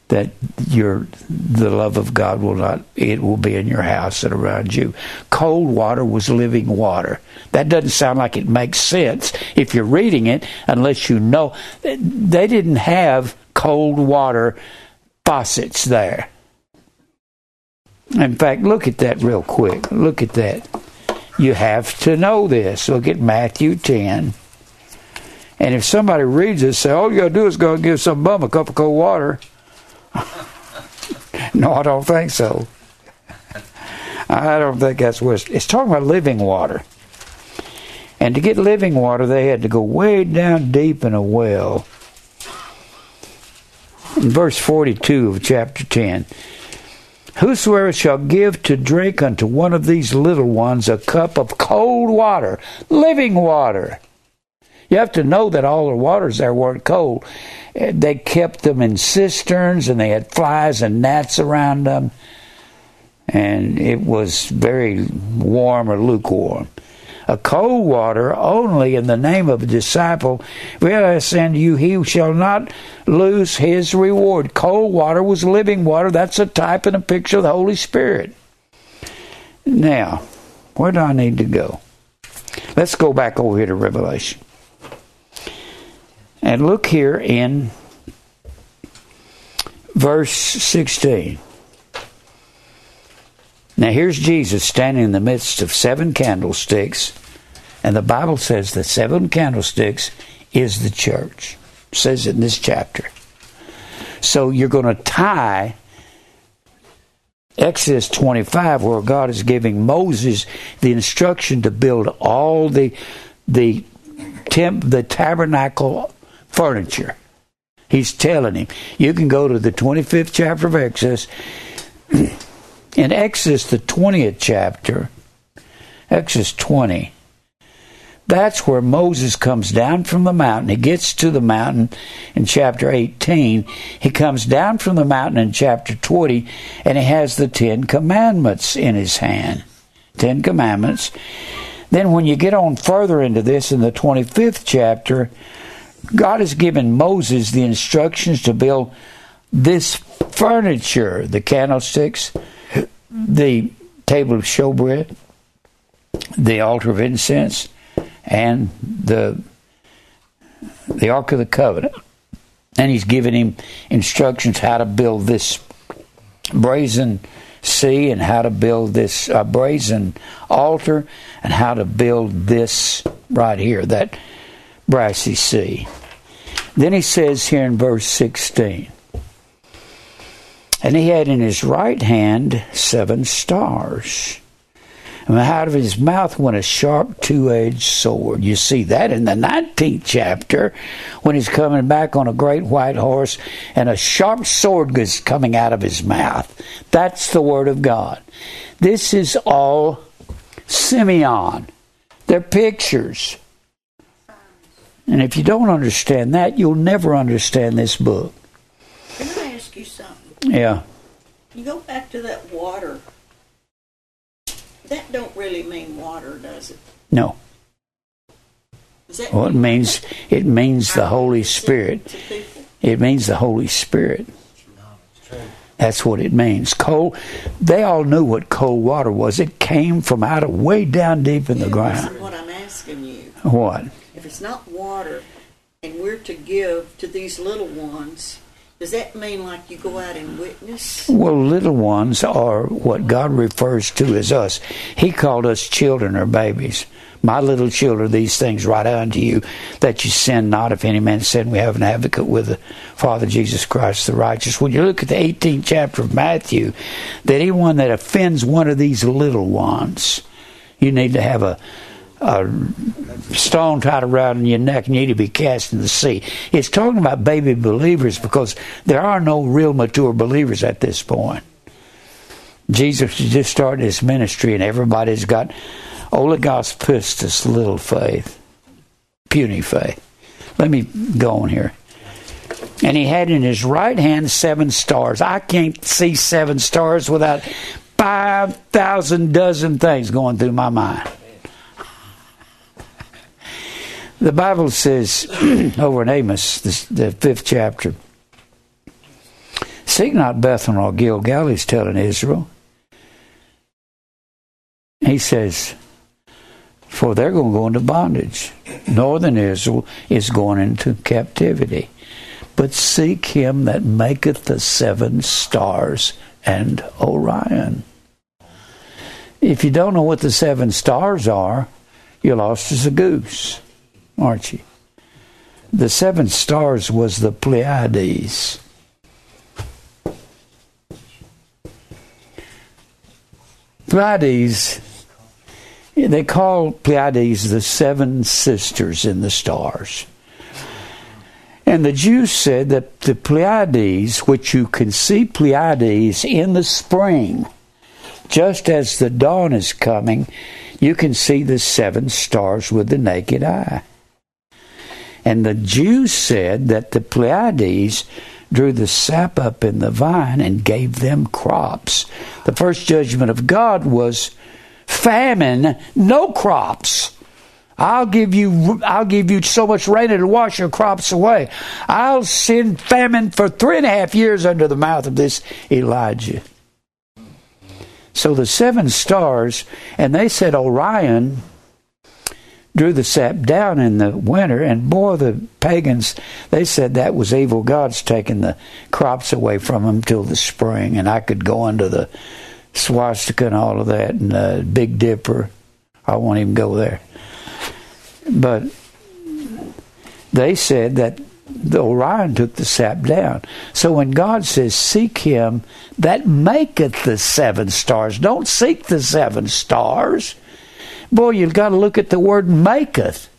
that your the love of God will not it will be in your house and around you. Cold water was living water. That doesn't sound like it makes sense if you're reading it unless you know they didn't have cold water faucets there. In fact, look at that real quick. Look at that. You have to know this. Look at Matthew 10. And if somebody reads this, say, all you got to do is go and give some bum a cup of cold water no, I don't think so. I don't think that's what it's, talking about living water. And to get living water, they had to go way down deep in a well. In verse 42 of chapter 10, Whosoever shall give to drink unto one of these little ones a cup of cold water, living water. You have to know that all the waters there weren't cold. They kept them in cisterns and they had flies and gnats around them. And it was very warm or lukewarm. A cold water only in the name of a disciple. Well, I send you, he shall not lose his reward. Cold water was living water. That's a type and a picture of the Holy Spirit. Now, where do I need to go? Let's go back over here to Revelation. And look here in verse 16. Now here's Jesus standing in the midst of seven candlesticks, and the Bible says the seven candlesticks is the church. It says it in this chapter. So you're going to tie Exodus 25, where God is giving Moses the instruction to build all the the temp, the tabernacle furniture. He's telling him, you can go to the 25th chapter of Exodus. In Exodus, the 20th chapter, Exodus 20, that's where Moses comes down from the mountain. He gets to the mountain in chapter 18. He comes down from the mountain in chapter 20, and he has the Ten Commandments in his hand. Ten Commandments. Then, when you get on further into this in the 25th chapter, God has given Moses the instructions to build this furniture the candlesticks, the table of showbread, the altar of incense, and the the Ark of the Covenant. And he's given him instructions how to build this brazen sea and how to build this uh, brazen altar and how to build this right here, that brassy sea. Then he says here in verse 16, and he had in his right hand seven stars. And out of his mouth went a sharp two edged sword. You see that in the 19th chapter when he's coming back on a great white horse and a sharp sword is coming out of his mouth. That's the Word of God. This is all semeion. They're pictures. And if you don't understand that, you'll never understand this book. Can I ask you something? Yeah. You go back to that water. That don't really mean water, does it? No. Does that Well, it means it means the Holy Spirit. It means the Holy Spirit. That's what it means. Cold. They all knew what cold water was. It came from out of way down deep in the ground. what I'm asking you. What? It's not water, and we're to give to these little ones, does that mean like you go out and witness? Well, little ones are what God refers to as us. He called us children or babies. My little children, these things write unto you, that you sin not. If any man sin, we have an advocate with the Father Jesus Christ the righteous. When you look at the 18th chapter of Matthew, that anyone that offends one of these little ones, you need to have a, a stone tied around your neck and you need to be cast in the sea. It's talking about baby believers because there are no real mature believers at this point. Jesus is just starting his ministry and everybody's got oh, oligos pistis, little faith, puny faith. Let me go on here. And he had in his right hand seven stars. I can't see seven stars without 5,000 dozen things going through my mind. The Bible says over in Amos, the, the fifth chapter, Seek not Bethel nor Gilgal, he's telling Israel. He says, for they're going to go into bondage. Northern Israel is going into captivity. But seek him that maketh the seven stars and Orion. If you don't know what the seven stars are, you're lost as a goose, aren't you? The seven stars was the Pleiades. Pleiades They call Pleiades the seven sisters in the stars. And the Jews said that the Pleiades, which you can see Pleiades in the spring, just as the dawn is coming, you can see the seven stars with the naked eye. And the Jews said that the Pleiades drew the sap up in the vine and gave them crops. The first judgment of God was famine, no crops. I'll give you I'll give you so much rain it'll wash your crops away. I'll send famine for three and a half years under the mouth of this Elijah. So the seven stars, and they said Orion drew the sap down in the winter, and boy, the pagans, they said that was evil gods taking the crops away from them till the spring, and I could go into the swastika and all of that, and the Big Dipper. I won't even go there. But they said that the Orion took the sap down. So when God says, Seek him that maketh the seven stars, don't seek the seven stars. Boy, you've got to look at the word maketh.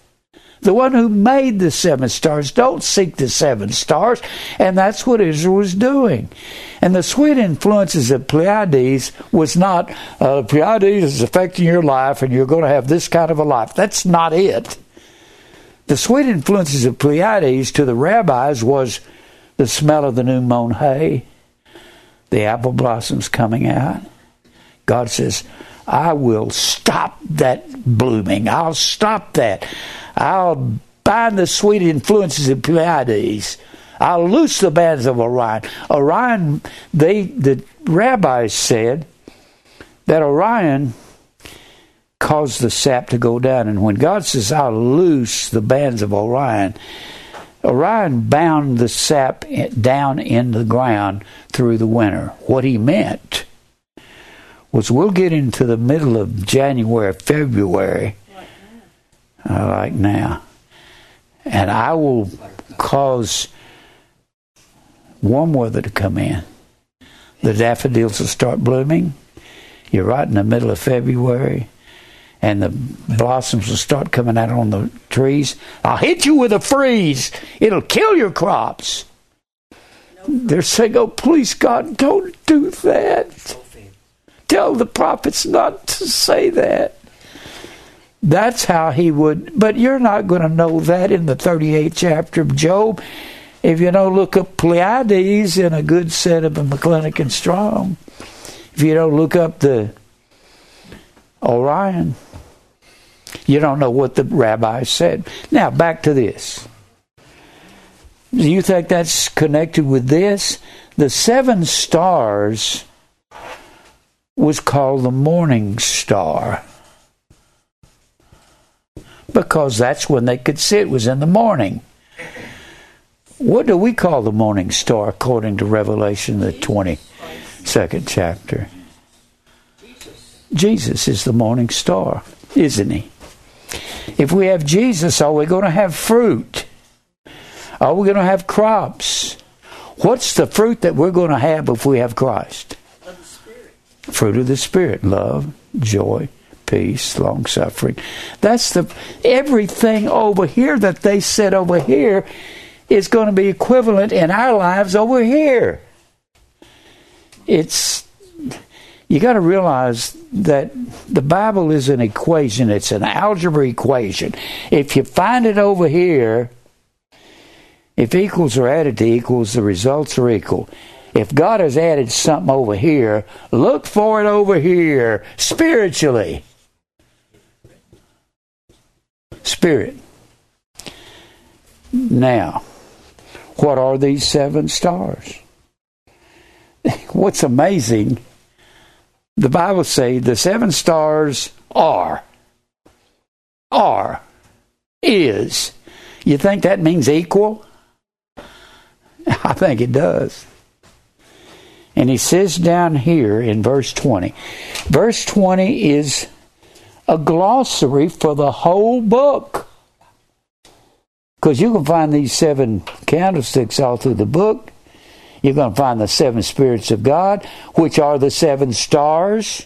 The one who made the seven stars. Don't seek the seven stars. And that's what Israel was doing. And the sweet influences of Pleiades was not, uh, Pleiades is affecting your life and you're going to have this kind of a life. That's not it. The sweet influences of Pleiades to the rabbis was the smell of the new mown hay, the apple blossoms coming out. God says, I will stop that blooming. I'll stop that. I'll bind the sweet influences of Pleiades. I'll loose the bands of Orion. Orion, they the rabbis said that Orion caused the sap to go down. And when God says, I'll loose the bands of Orion, Orion bound the sap down in the ground through the winter. What he meant was we'll get into the middle of January, February, uh, like now, and I will cause warm weather to come in. The daffodils will start blooming. You're right in the middle of February and the blossoms will start coming out on the trees. I'll hit you with a freeze. It'll kill your crops. They're saying, oh, please, God, don't do that. Tell the prophets not to say that. That's how he would, but you're not going to know that in the 38th chapter of Job if you don't look up Pleiades in a good set of a McClintock and Strong. If you don't look up the Orion. You don't know what the rabbi said. Now, back to this. Do you think that's connected with this? The seven stars was called the morning star because that's when they could see it was in the morning. What do we call the morning star according to Revelation, the 22nd chapter? Jesus is the morning star, isn't he? If we have Jesus, are we going to have fruit? Are we going to have crops? What's the fruit that we're going to have if we have Christ? Fruit of the Spirit love, joy, peace, long suffering. That's the everything over here that they said over here is going to be equivalent in our lives over here. It's you got to realize that the Bible is an equation. It's an algebra equation. If you find it over here, if equals are added to equals, the results are equal. If God has added something over here, look for it over here spiritually. Spirit. Now, what are these seven stars? What's amazing the Bible says the seven stars are, are, is. You think that means equal? I think it does. And he says down here in verse 20, verse 20 is a glossary for the whole book. Because you can find these seven candlesticks all through the book. You're going to find the seven spirits of God, which are the seven stars.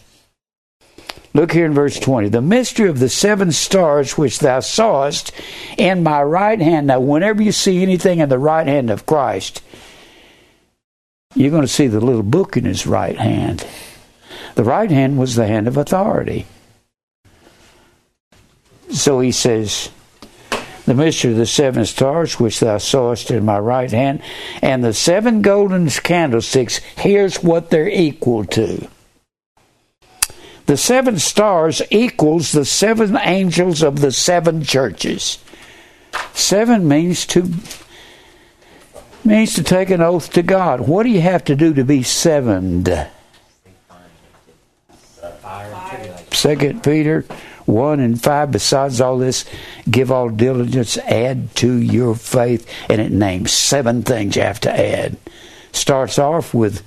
Look here in verse 20. The mystery of the seven stars which thou sawest in my right hand. Now, whenever you see anything in the right hand of Christ, you're going to see the little book in his right hand. The right hand was the hand of authority. So he says, The mystery of the seven stars which thou sawest in my right hand, and the seven golden candlesticks, here's what they're equal to. The seven stars equals the seven angels of the seven churches. Seven means to means to take an oath to God. What do you have to do to be sevened? Second Peter one and five. Besides all this, give all diligence, add to your faith, and it names seven things you have to add. Starts off with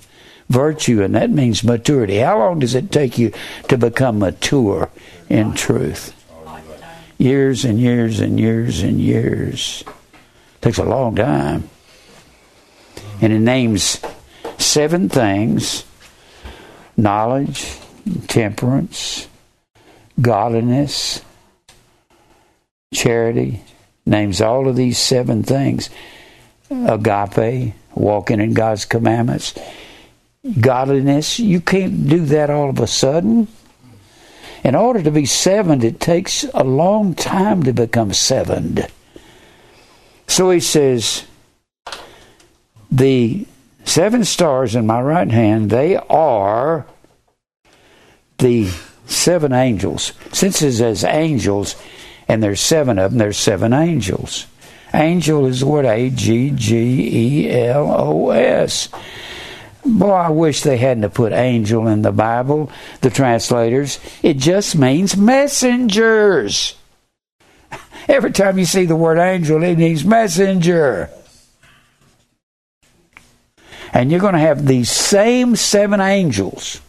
virtue, and that means maturity. How long does it take you to become mature in truth? Years and years and years and years. It takes a long time. And it names seven things knowledge, temperance, godliness, charity, names all of these seven things. Agape, walking in God's commandments. Godliness, you can't do that all of a sudden. In order to be sevened, it takes a long time to become sevened. So he says, The seven stars in my right hand, they are the seven angels. Since it says angels, and there's seven of them, there's seven angels. Angel is the word A G G E L O S. Boy, I wish they hadn't put angel in the Bible, the translators. It just means messengers. Every time you see the word angel, it means messenger. And you're going to have these same seven angels,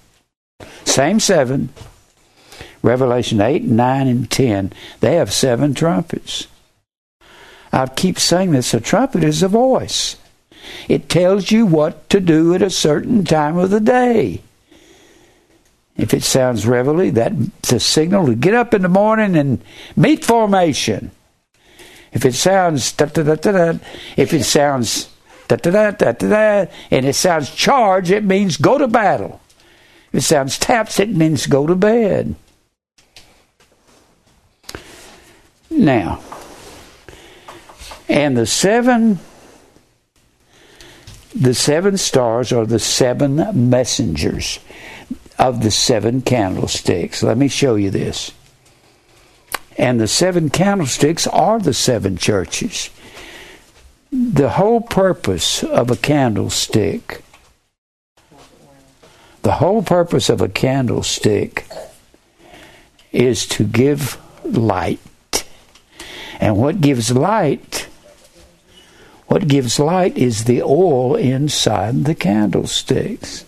same seven, Revelation 8, 9, and 10, they have seven trumpets. I keep saying this a trumpet is a voice, it tells you what to do at a certain time of the day. If it sounds reveille, that's a signal to get up in the morning and meet formation. If it sounds da da da if it sounds da da da da da, and it sounds charge, it means go to battle. If it sounds taps, it means go to bed. Now, and the seven the seven stars are the seven messengers of the seven candlesticks. Let me show you this. And the seven candlesticks are the seven churches. The whole purpose of a candlestick, the whole purpose of a candlestick is to give light. And what gives light? What gives light is the oil inside the candlesticks.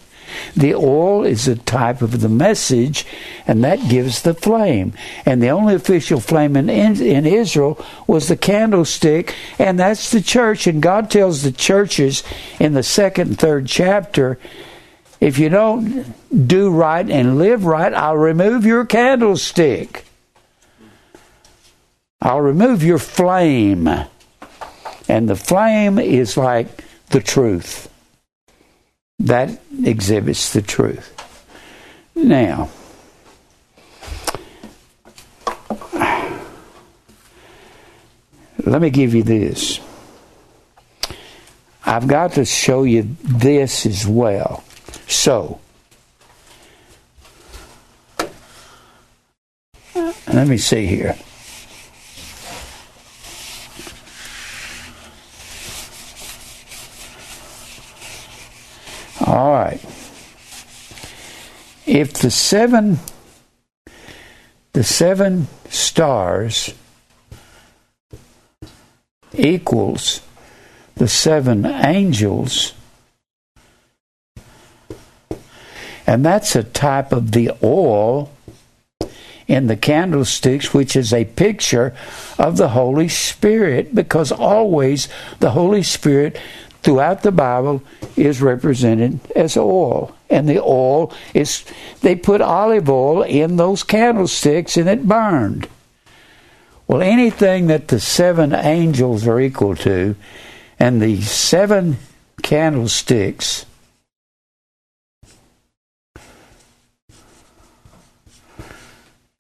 The oil is a type of the message, and that gives the flame. And the only official flame in, in, in, Israel was the candlestick, and that's the church. And God tells the churches in the second and third chapter if you don't do right and live right, I'll remove your candlestick. I'll remove your flame. And the flame is like the truth. That exhibits the truth. Now, let me give you this. I've got to show you this as well. So, let me see here. All right. If the seven the seven stars equals the seven angels and that's a type of the oil in the candlesticks, which is a picture of the Holy Spirit, because always the Holy Spirit throughout the Bible is represented as oil. And the oil is, they put olive oil in those candlesticks and it burned. Well, anything that the seven angels are equal to and the seven candlesticks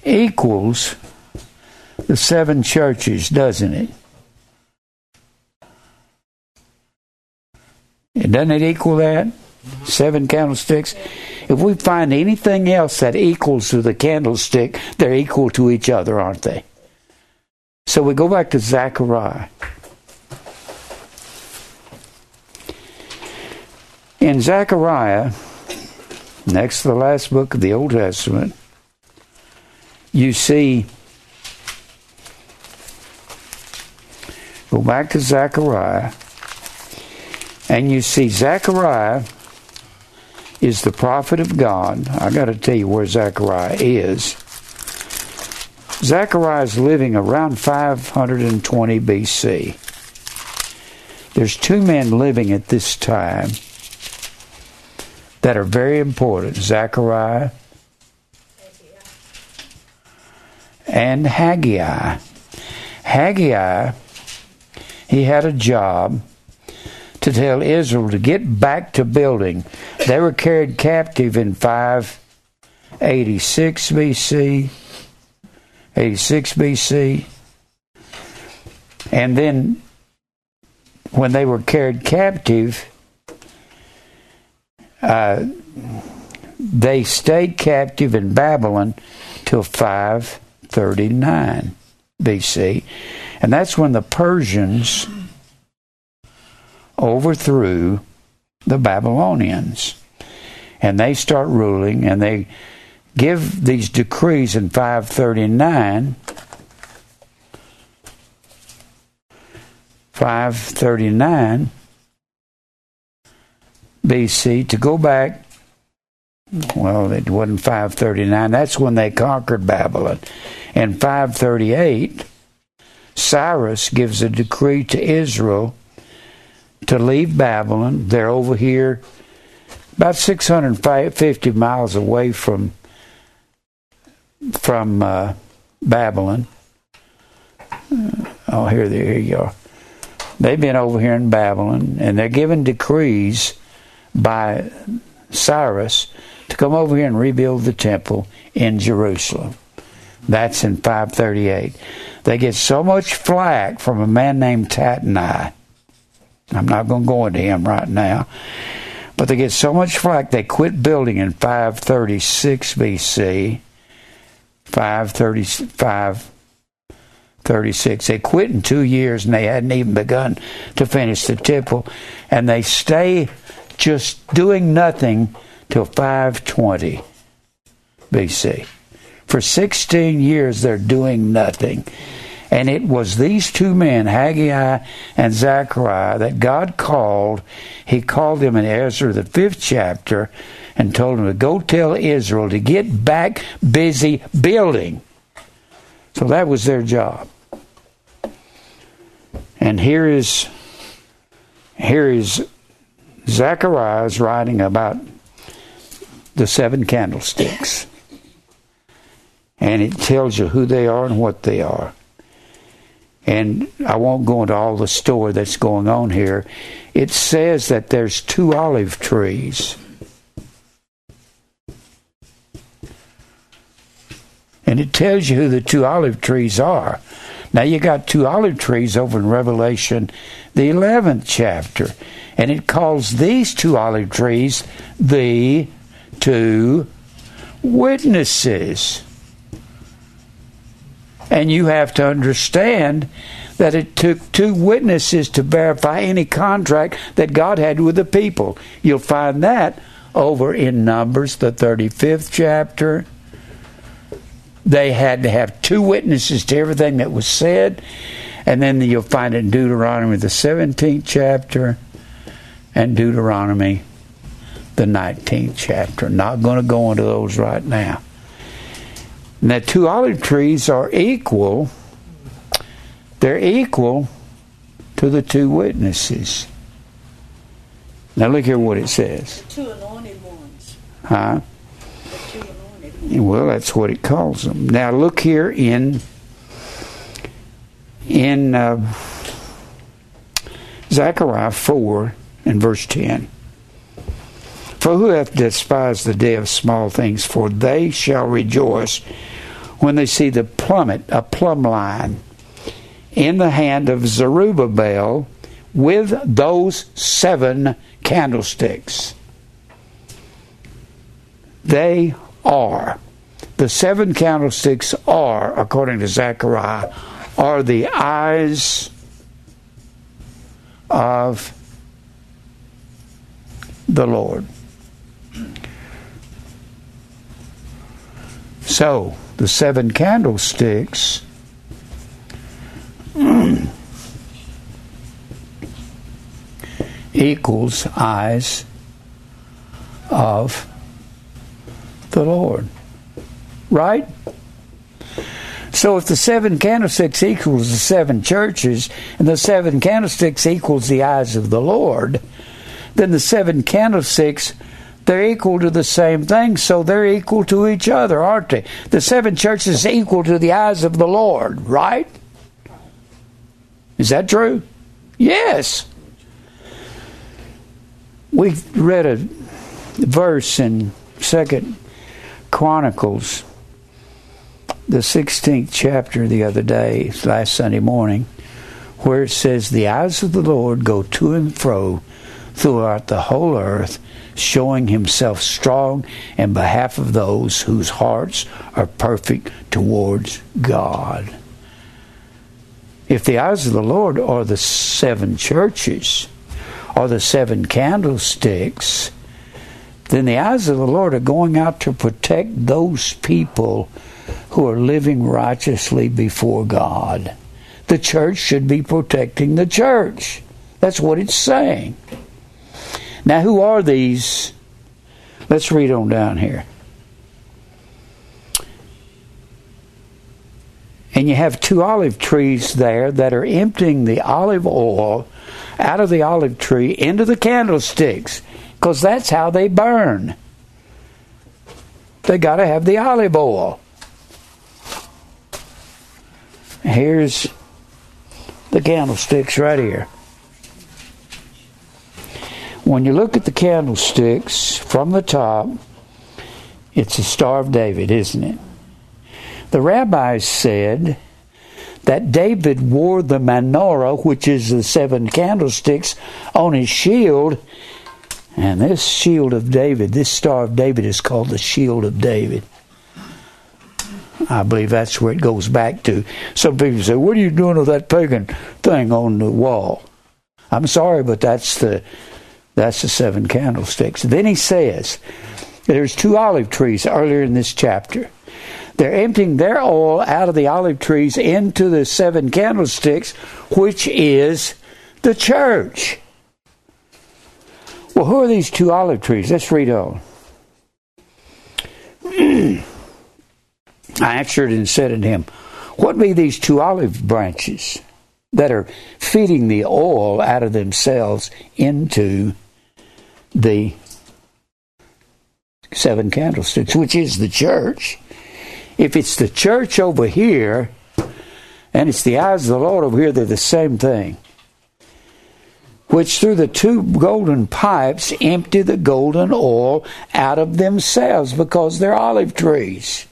equals the seven churches, doesn't it? Doesn't it equal that? Seven candlesticks. If we find anything else that equals to the candlestick, they're equal to each other, aren't they? So we go back to Zechariah. In Zechariah, next to the last book of the Old Testament, you see, go back to Zechariah, and you see Zechariah is the prophet of God. I got to tell you where Zechariah is. Zechariah is living around 520 BC. There's two men living at this time that are very important Zechariah and Haggai. Haggai, he had a job to tell Israel to get back to building. They were carried captive in 586 BC, 86 BC, and then when they were carried captive, uh, they stayed captive in Babylon till 539 BC. And that's when the Persians overthrew the Babylonians. And they start ruling and they give these decrees in 539. 539 BC to go back. Well, it wasn't 539. That's when they conquered Babylon. In 538, Cyrus gives a decree to Israel to leave Babylon. They're over here about 650 miles away from from uh, Babylon. Oh, here, there, here you are. They've been over here in Babylon, and they're given decrees by Cyrus to come over here and rebuild the temple in Jerusalem. That's in 538. They get so much flack from a man named Tatnai. I'm not going to go into him right now. But they get so much flack they quit building in 536 BC. 535 36. They quit in two years and they hadn't even begun to finish the temple. And they stay just doing nothing till 520 BC. For 16 years, they're doing nothing. And it was these two men, Haggai and Zechariah, that God called. He called them in Ezra, the fifth chapter, and told them to go tell Israel to get back busy building. So that was their job. And here is here is Zechariah's writing about the seven candlesticks. And it tells you who they are and what they are. And I won't go into all the story that's going on here. It says that there's two olive trees. And it tells you who the two olive trees are. Now you got two olive trees over in Revelation, the 11th chapter. And it calls these two olive trees the two witnesses. And you have to understand that it took two witnesses to verify any contract that God had with the people. You'll find that over in Numbers, the 35th chapter. They had to have two witnesses to everything that was said. And then you'll find it in Deuteronomy, the 17th chapter, and Deuteronomy, the 19th chapter. Not going to go into those right now. And the two olive trees are equal. They're equal to the two witnesses. Now look here what it says. The two anointed ones. Huh? The two anointed ones. Well, that's what it calls them. Now look here in in uh, Zechariah four and verse ten. For who hath despised the day of small things? For they shall rejoice when they see the plummet, a plumb line, in the hand of Zerubbabel with those seven candlesticks. They are. The seven candlesticks are, according to Zechariah, are the eyes of the Lord. So, the seven candlesticks equals eyes of the Lord. Right? So if the seven candlesticks equals the seven churches, and the seven candlesticks equals the eyes of the Lord, then the seven candlesticks they're equal to the same thing, so they're equal to each other, aren't they? The seven churches equal to the eyes of the Lord, right? Is that true? Yes. We read a verse in Second Chronicles, the sixteenth chapter, the other day, last Sunday morning, where it says, "The eyes of the Lord go to and fro throughout the whole earth." Showing himself strong in behalf of those whose hearts are perfect towards God. If the eyes of the Lord are the seven churches, or the seven candlesticks, then the eyes of the Lord are going out to protect those people who are living righteously before God. The church should be protecting the church. That's what it's saying. Now, who are these? Let's read on down here. And you have two olive trees there that are emptying the olive oil out of the olive tree into the candlesticks because that's how they burn. They got to have the olive oil. Here's the candlesticks right here. When you look at the candlesticks from the top, it's a Star of David, isn't it? The rabbis said that David wore the menorah, which is the seven candlesticks, on his shield. And this shield of David, this Star of David, is called the Shield of David. I believe that's where it goes back to. Some people say, What are you doing with that pagan thing on the wall? I'm sorry, but that's the that's the seven candlesticks. Then he says, there's two olive trees earlier in this chapter. They're emptying their oil out of the olive trees into the seven candlesticks, which is the church. Well, who are these two olive trees? Let's read on. I answered and said unto him, What be these two olive branches that are feeding the oil out of themselves into the seven candlesticks, which is the church. If it's the church over here and it's the eyes of the Lord over here, they're the same thing. Which through the two golden pipes empty the golden oil out of themselves because they're olive trees.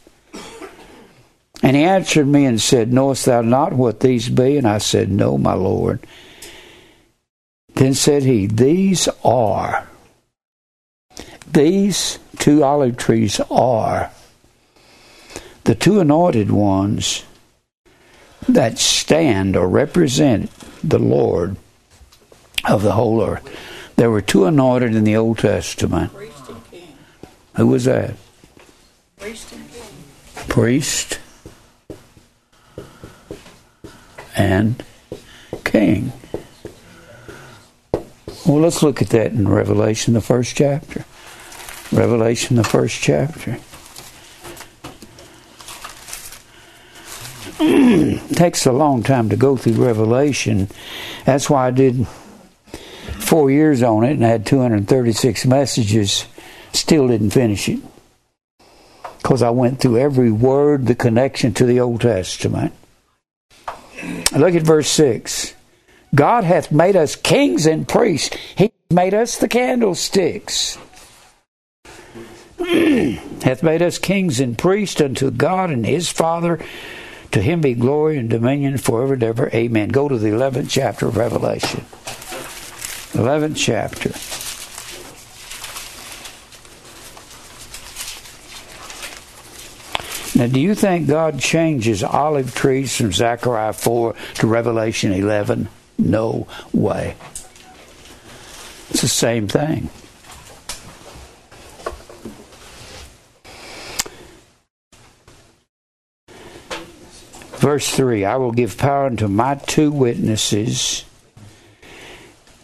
And he answered me and said, Knowest thou not what these be? And I said, No, my Lord. Then said he, These are these two olive trees are the two anointed ones that stand or represent the Lord of the whole earth. There were two anointed in the Old Testament. Priest and king. Who was that? Priest and king. Priest and king. Well, let's look at that in Revelation, the first chapter. Revelation, the first chapter. takes a long time to go through Revelation. That's why I did four years on it and had 236 messages. Still didn't finish it because I went through every word, the connection to the Old Testament. Look at verse 6. God hath made us kings and priests. He made us the candlesticks. hath made us kings and priests unto God and his Father. To him be glory and dominion forever and ever. Amen. Go to the 11th chapter of Revelation. 11th chapter. Now, do you think God changes olive trees from Zechariah 4 to Revelation 11? No way. It's the same thing. Verse 3 I will give power unto my two witnesses,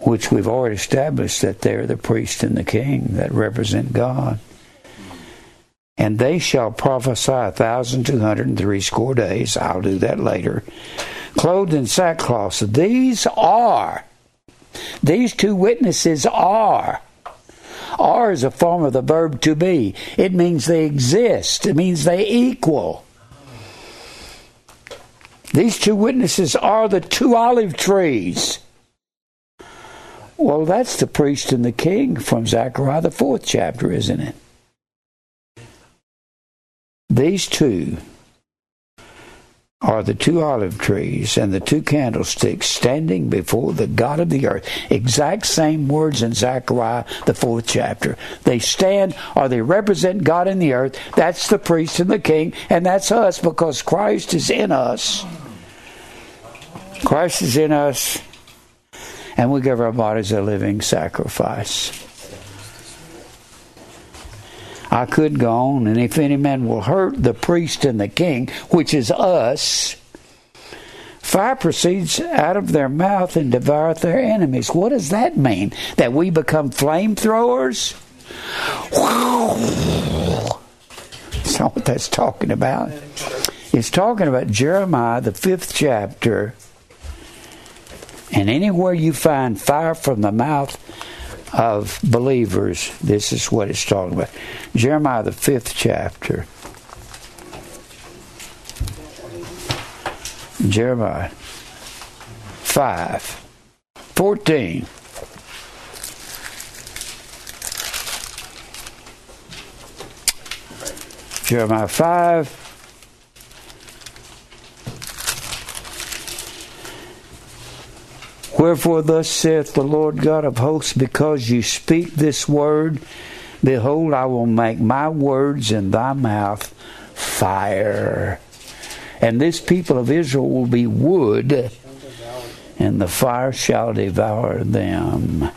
which we've already established that they're the priest and the king that represent God. And they shall prophesy a thousand two hundred and three score days. I'll do that later. Clothed in sackcloth. So these are, these two witnesses are. Are is a form of the verb to be. It means they exist. It means they equal. These two witnesses are the two olive trees. Well, that's the priest and the king from Zechariah, the fourth chapter, isn't it? These two are the two olive trees and the two candlesticks standing before the God of the earth. Exact same words in Zechariah, the fourth chapter. They stand or they represent God in the earth. That's the priest and the king, and that's us because Christ is in us. Christ is in us, and we give our bodies a living sacrifice. I could go on, and if any man will hurt the priest and the king, which is us, fire proceeds out of their mouth and devoureth their enemies. What does that mean? That we become flamethrowers? That's not what that's talking about. It's talking about Jeremiah, the fifth chapter. And anywhere you find fire from the mouth of believers, this is what it's talking about. Jeremiah, the fifth chapter. Jeremiah 5 14. Jeremiah 5 Wherefore, thus saith the Lord God of hosts, because you speak this word, behold, I will make my words in thy mouth fire. And this people of Israel will be wood, and the fire shall devour them.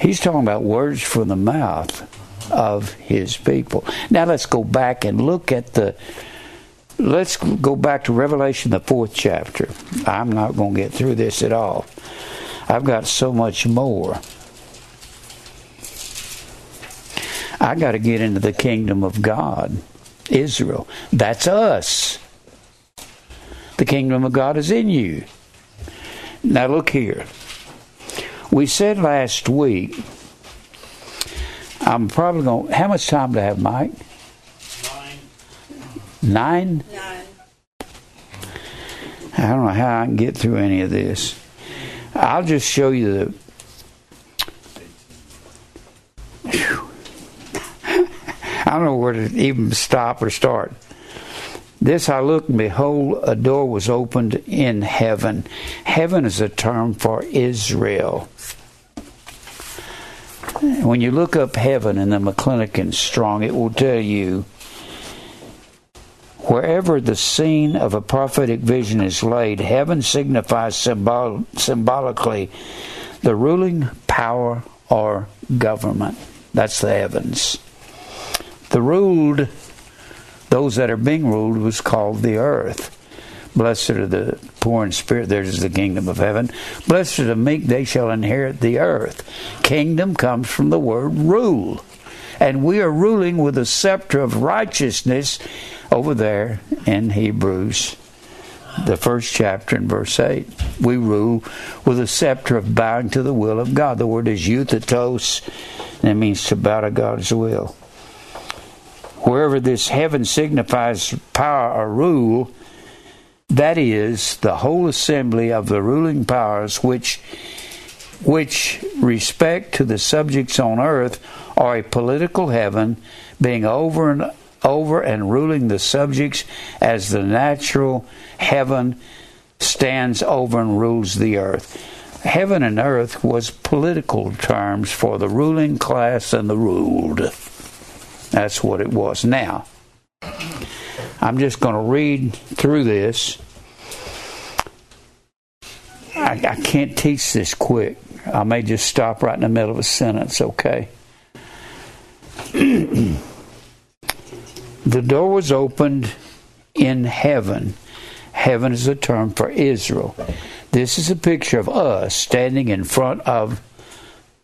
He's talking about words from the mouth of his people. Now let's go back and look at the let's go back to Revelation, the fourth chapter. I'm not going to get through this at all. I've got so much more. I got to get into the kingdom of God, Israel. That's us. The kingdom of God is in you. Now, look here. We said last week, I'm probably going to. How much time do I have, Mike? Nine. Nine? I don't know how I can get through any of this. I'll just show you the. Whew. I don't know where to even stop or start. This I looked, and behold, a door was opened in heaven. Heaven is a term for Israel. When you look up heaven in the McClintock Strong, it will tell you Wherever the scene of a prophetic vision is laid, heaven signifies symbol- symbolically the ruling power or government. That's the heavens. The ruled, those that are being ruled, was called the earth. Blessed are the poor in spirit, theirs is the kingdom of heaven. Blessed are the meek, they shall inherit the earth. Kingdom comes from the word rule. And we are ruling with a scepter of righteousness over there in Hebrews the first chapter in verse 8. We rule with a scepter of bowing to the will of God. The word is euthetos, and it means to bow to God's will. Wherever this heaven signifies power or rule, that is the whole assembly of the ruling powers which which respect to the subjects on earth are a political heaven being over and over and ruling the subjects as the natural heaven stands over and rules the earth. Heaven and earth was political terms for the ruling class and the ruled. That's what it was. Now, I'm just going to read through this. I, I can't teach this quick. I may just stop right in the middle of a sentence, okay? the door was opened in heaven. Heaven is a term for Israel. This is a picture of us standing in front of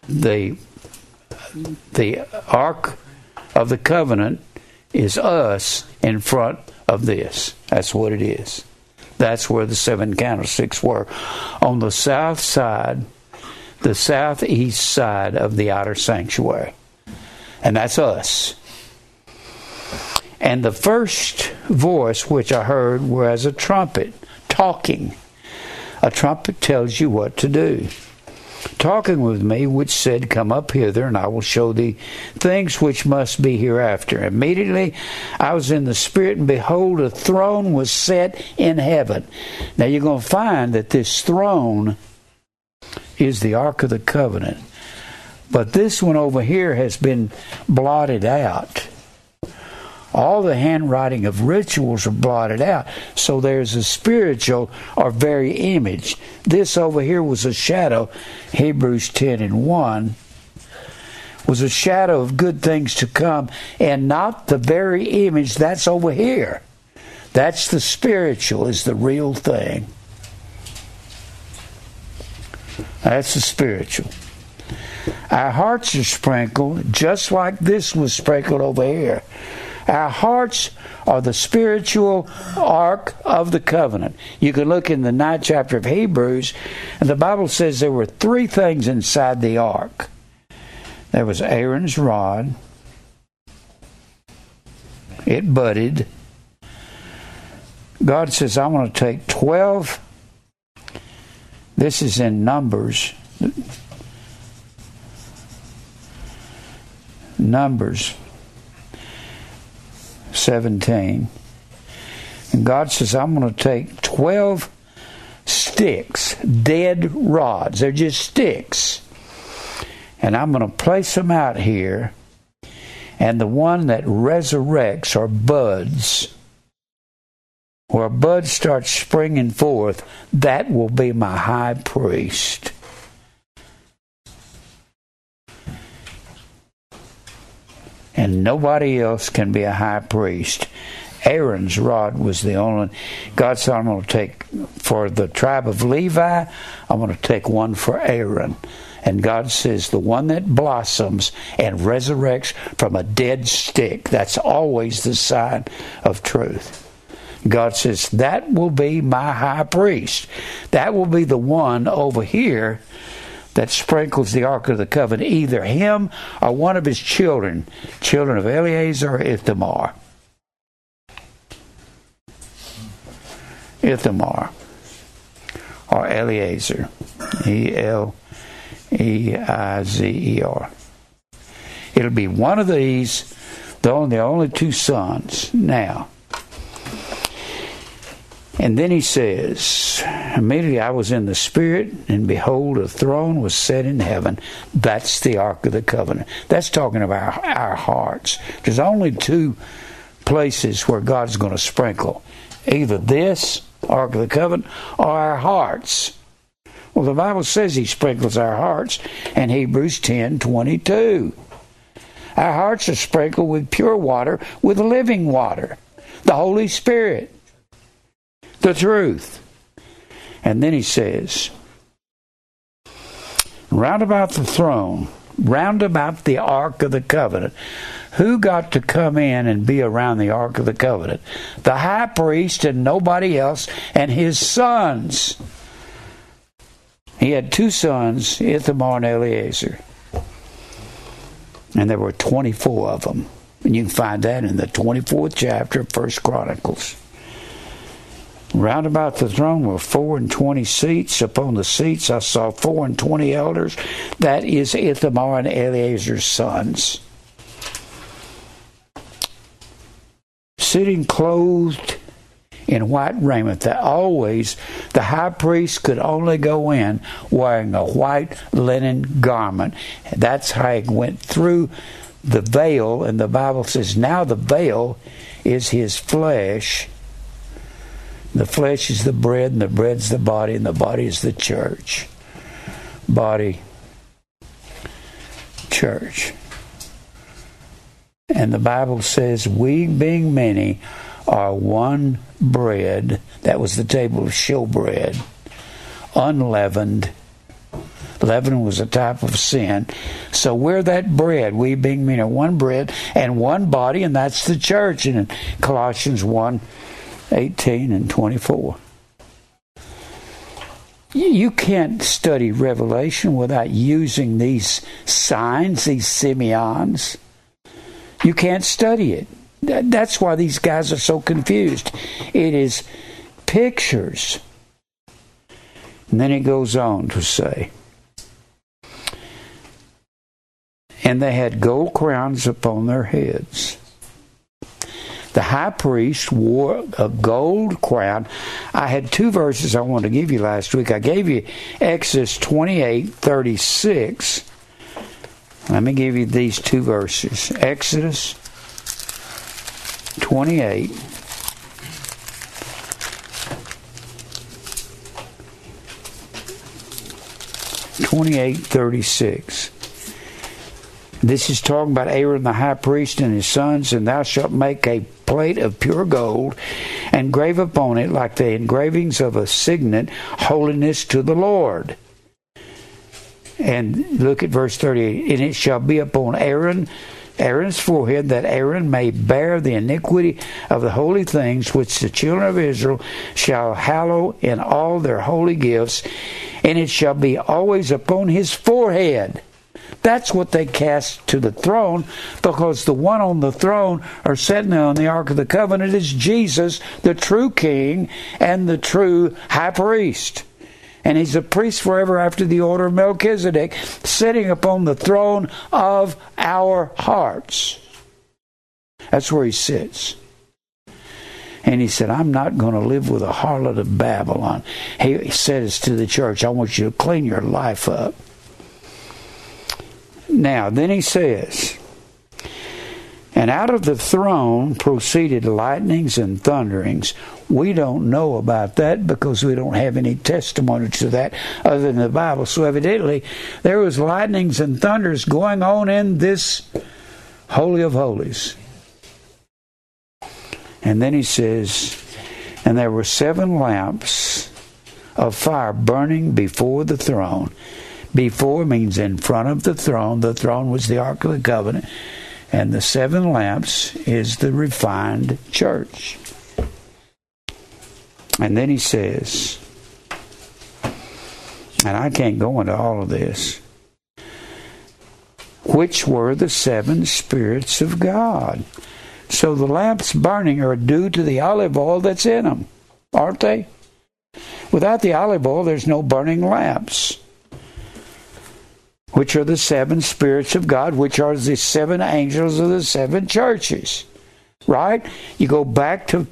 the the ark of the covenant is us in front of this. That's what it is. That's where the seven candlesticks were. On the south side, the southeast side of the outer sanctuary. And that's us. And the first voice which I heard was a trumpet talking. A trumpet tells you what to do talking with me, which said, Come up hither, and I will show thee things which must be hereafter. Immediately I was in the Spirit, and behold, a throne was set in heaven. Now you're going to find that this throne is the Ark of the Covenant. But this one over here has been blotted out all the handwriting of rituals are blotted out. So there's a spiritual or very image. This over here was a shadow, Hebrews 10 and 1 was a shadow of good things to come and not the very image that's over here. That's the spiritual, is the real thing. That's the spiritual. Our hearts are sprinkled just like this was sprinkled over here. Our hearts are the spiritual ark of the covenant. You can look in the ninth chapter of Hebrews, and the Bible says there were three things inside the ark there was Aaron's rod, it budded. God says, I want to take 12. This is in Numbers. Numbers 17. And God says, I'm going to take 12 sticks, dead rods. They're just sticks. And I'm going to place them out here. And the one that resurrects or buds, where a bud starts springing forth, that will be my high priest. And nobody else can be a high priest. Aaron's rod was the only. God said, I'm going to take for the tribe of Levi, I'm going to take one for Aaron. And God says, the one that blossoms and resurrects from a dead stick, that's always the sign of truth. God says, that will be my high priest. That will be the one over here that sprinkles the Ark of the Covenant, either him or one of his children, children of Eleazar or Ithamar. Ithamar or Eleazar. E L E I Z E R. It'll be one of these, the only, the only two sons. Now, and then he says, Immediately I was in the Spirit, and behold, a throne was set in heaven. That's the Ark of the Covenant. That's talking about our, hearts. There's only two places where God's going to sprinkle either this, Ark of the Covenant, or our hearts. Well, the Bible says He sprinkles our hearts in Hebrews 10 22. Our hearts are sprinkled with pure water, with living water, the Holy Spirit the truth. And then he says, Round about the throne round about the Ark of the Covenant. Who got to come in and be around the Ark of the Covenant? The high priest and nobody else, and his sons. He had two sons, Ithamar and Eleazar. And there were 24 of them. And you can find that in the 24th chapter of First Chronicles. Round about the throne were four and twenty seats. Upon the seats I saw four and twenty elders. That is Ithamar and Eleazar's sons. Sitting clothed in white raiment, that always the high priest could only go in wearing a white linen garment. That's how he went through the veil, and the Bible says, now the veil is his flesh the flesh is the bread, and the bread's the body, and the body is the church. Body, church. And the Bible says, We being many are one bread. That was the table of showbread, unleavened. Leaven was a type of sin. So we're that bread. We being many are one bread and one body, and that's the church. And in Colossians 1 18 and 24. You can't study Revelation without using these signs, these semeions. You can't study it. That's why these guys are so confused. It is pictures. And then he goes on to say, and they had gold crowns upon their heads the high priest wore a gold crown. I had two verses I wanted to give you last week. I gave you Exodus 28 36. Let me give you these two verses Exodus 28. Twenty-eight thirty-six. This is talking about Aaron the high priest and his sons, and thou shalt make a plate of pure gold, and grave upon it, like the engravings of a signet, holiness to the Lord. And look at verse 38 And it shall be upon Aaron. Aaron's forehead, that Aaron may bear the iniquity of the holy things which the children of Israel shall hallow in all their holy gifts, and it shall be always upon his forehead. That's what they cast to the throne because the one on the throne or sitting on the Ark of the Covenant is Jesus, the true King and the true high priest. And he's a priest forever after the order of Melchizedek, sitting upon the throne of our hearts. That's where he sits. And he said, I'm not going to live with a harlot of Babylon. He says to the church, I want you to clean your life up. Now, then he says, and out of the throne proceeded lightnings and thunderings. We don't know about that because we don't have any testimony to that other than the Bible. So evidently, there was lightnings and thunders going on in this Holy of Holies. And then he says, and there were seven lamps of fire burning before the throne before means in front of the throne. The throne was the Ark of the Covenant. And the seven lamps is the refined church. And then he says, and I can't go into all of this, which were the seven spirits of God. So the lamps burning are due to the olive oil that's in them, aren't they? Without the olive oil, there's no burning lamps which are the seven spirits of God, which are the seven angels of the seven churches. Right? You go back to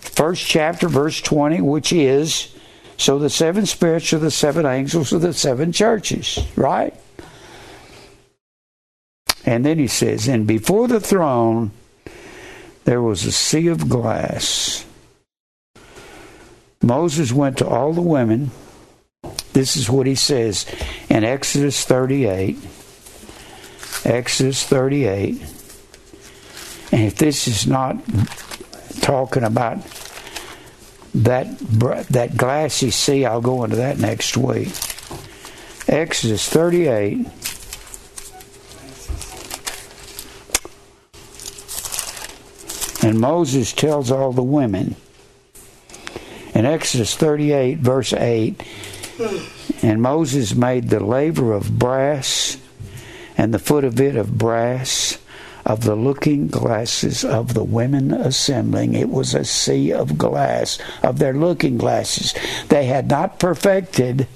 first chapter, verse 20, which is so the seven spirits are the seven angels of the seven churches. Right? And then he says, And before the throne there was a sea of glass. Moses went to all the women this is what he says in Exodus 38. Exodus 38. And if this is not talking about that that glassy sea, I'll go into that next week. Exodus 38. And Moses tells all the women in Exodus 38, verse 8 and Moses made the laver of brass and the foot of it of brass of the looking glasses of the women assembling. It was a sea of glass, of their looking glasses. They had not perfected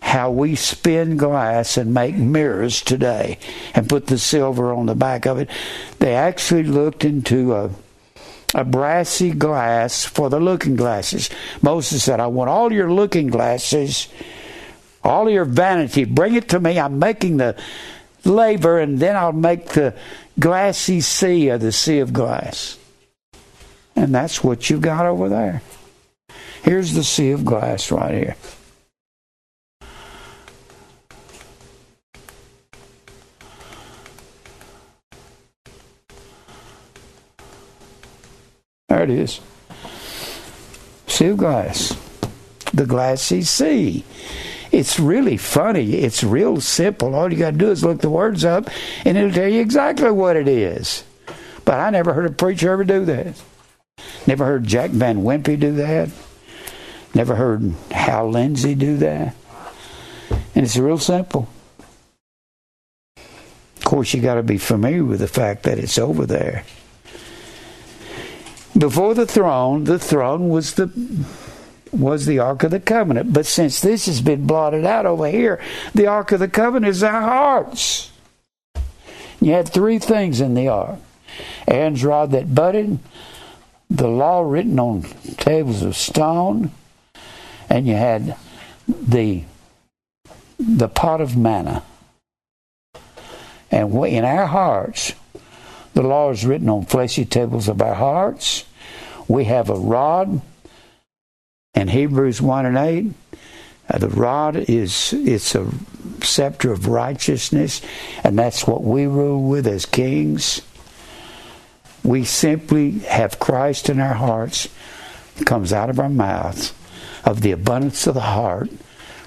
how we spin glass and make mirrors today and put the silver on the back of it. They actually looked into a a brassy glass for the looking glasses. Moses said, I want all your looking glasses, all your vanity, bring it to me. I'm making the laver and then I'll make the glassy sea of the sea of glass. And that's what you've got over there. Here's the sea of glass right here. There it is. Sea glass. The glassy sea. It's really funny. It's real simple. All you got to do is look the words up and it'll tell you exactly what it is. But I never heard a preacher ever do that. Never heard Jack Van Impe do that. Never heard Hal Lindsey do that. And it's real simple. Of course, you got to be familiar with the fact that it's over there. Before the throne, the throne was the was the Ark of the Covenant. But since this has been blotted out over here, the Ark of the Covenant is our hearts. You had three things in the Ark Aaron's rod that budded, the law written on tables of stone, and you had the the pot of manna. And in our hearts, the law is written on fleshy tables of our hearts. We have a rod in Hebrews 1 and 8, uh, the rod is it's a scepter of righteousness, and that's what we rule with as kings. We simply have Christ in our hearts, it comes out of our mouths, of the abundance of the heart,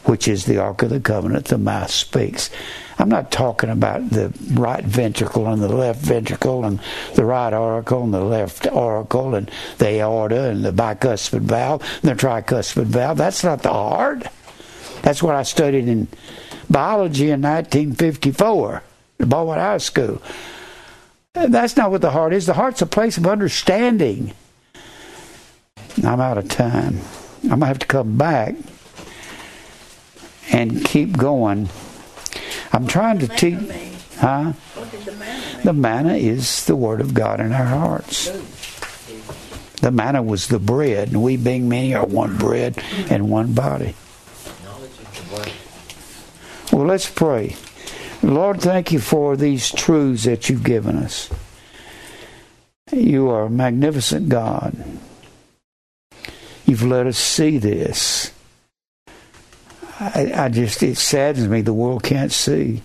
which is the Ark of the Covenant, the mouth speaks. I'm not talking about the right ventricle and the left ventricle and the right auricle and the left auricle and the aorta and the bicuspid valve and the tricuspid valve. That's not the heart. That's what I studied in biology in 1954 at Baldwin High School. That's not what the heart is. The heart's a place of understanding. I'm out of time. I'm going to have to come back and keep going. I'm trying to teach. Huh? The manna? Is the Word of God in our hearts. The manna was the bread, and we, being many, are one bread and one body. Well, let's pray. Lord, thank you for these truths that you've given us. You are a magnificent God. You've let us see this. I, I just, it saddens me the world can't see.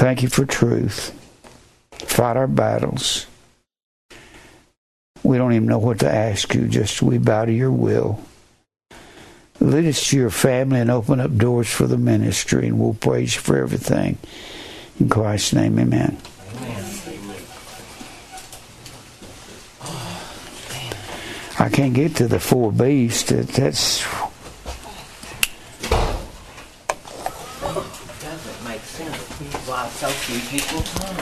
Thank you for truth. Fight our battles. We don't even know what to ask you, just we bow to your will. Lead us to your family and open up doors for the ministry, and we'll praise you for everything. In Christ's name, amen. amen. I can't get to the four beasts. That's doesn't make sense why so few people come.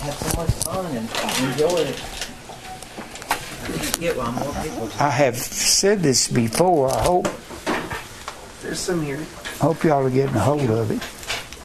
Have so much fun and enjoy it. Get why more people. I have said this before. I hope There's some here. hope y'all are getting a hold of it.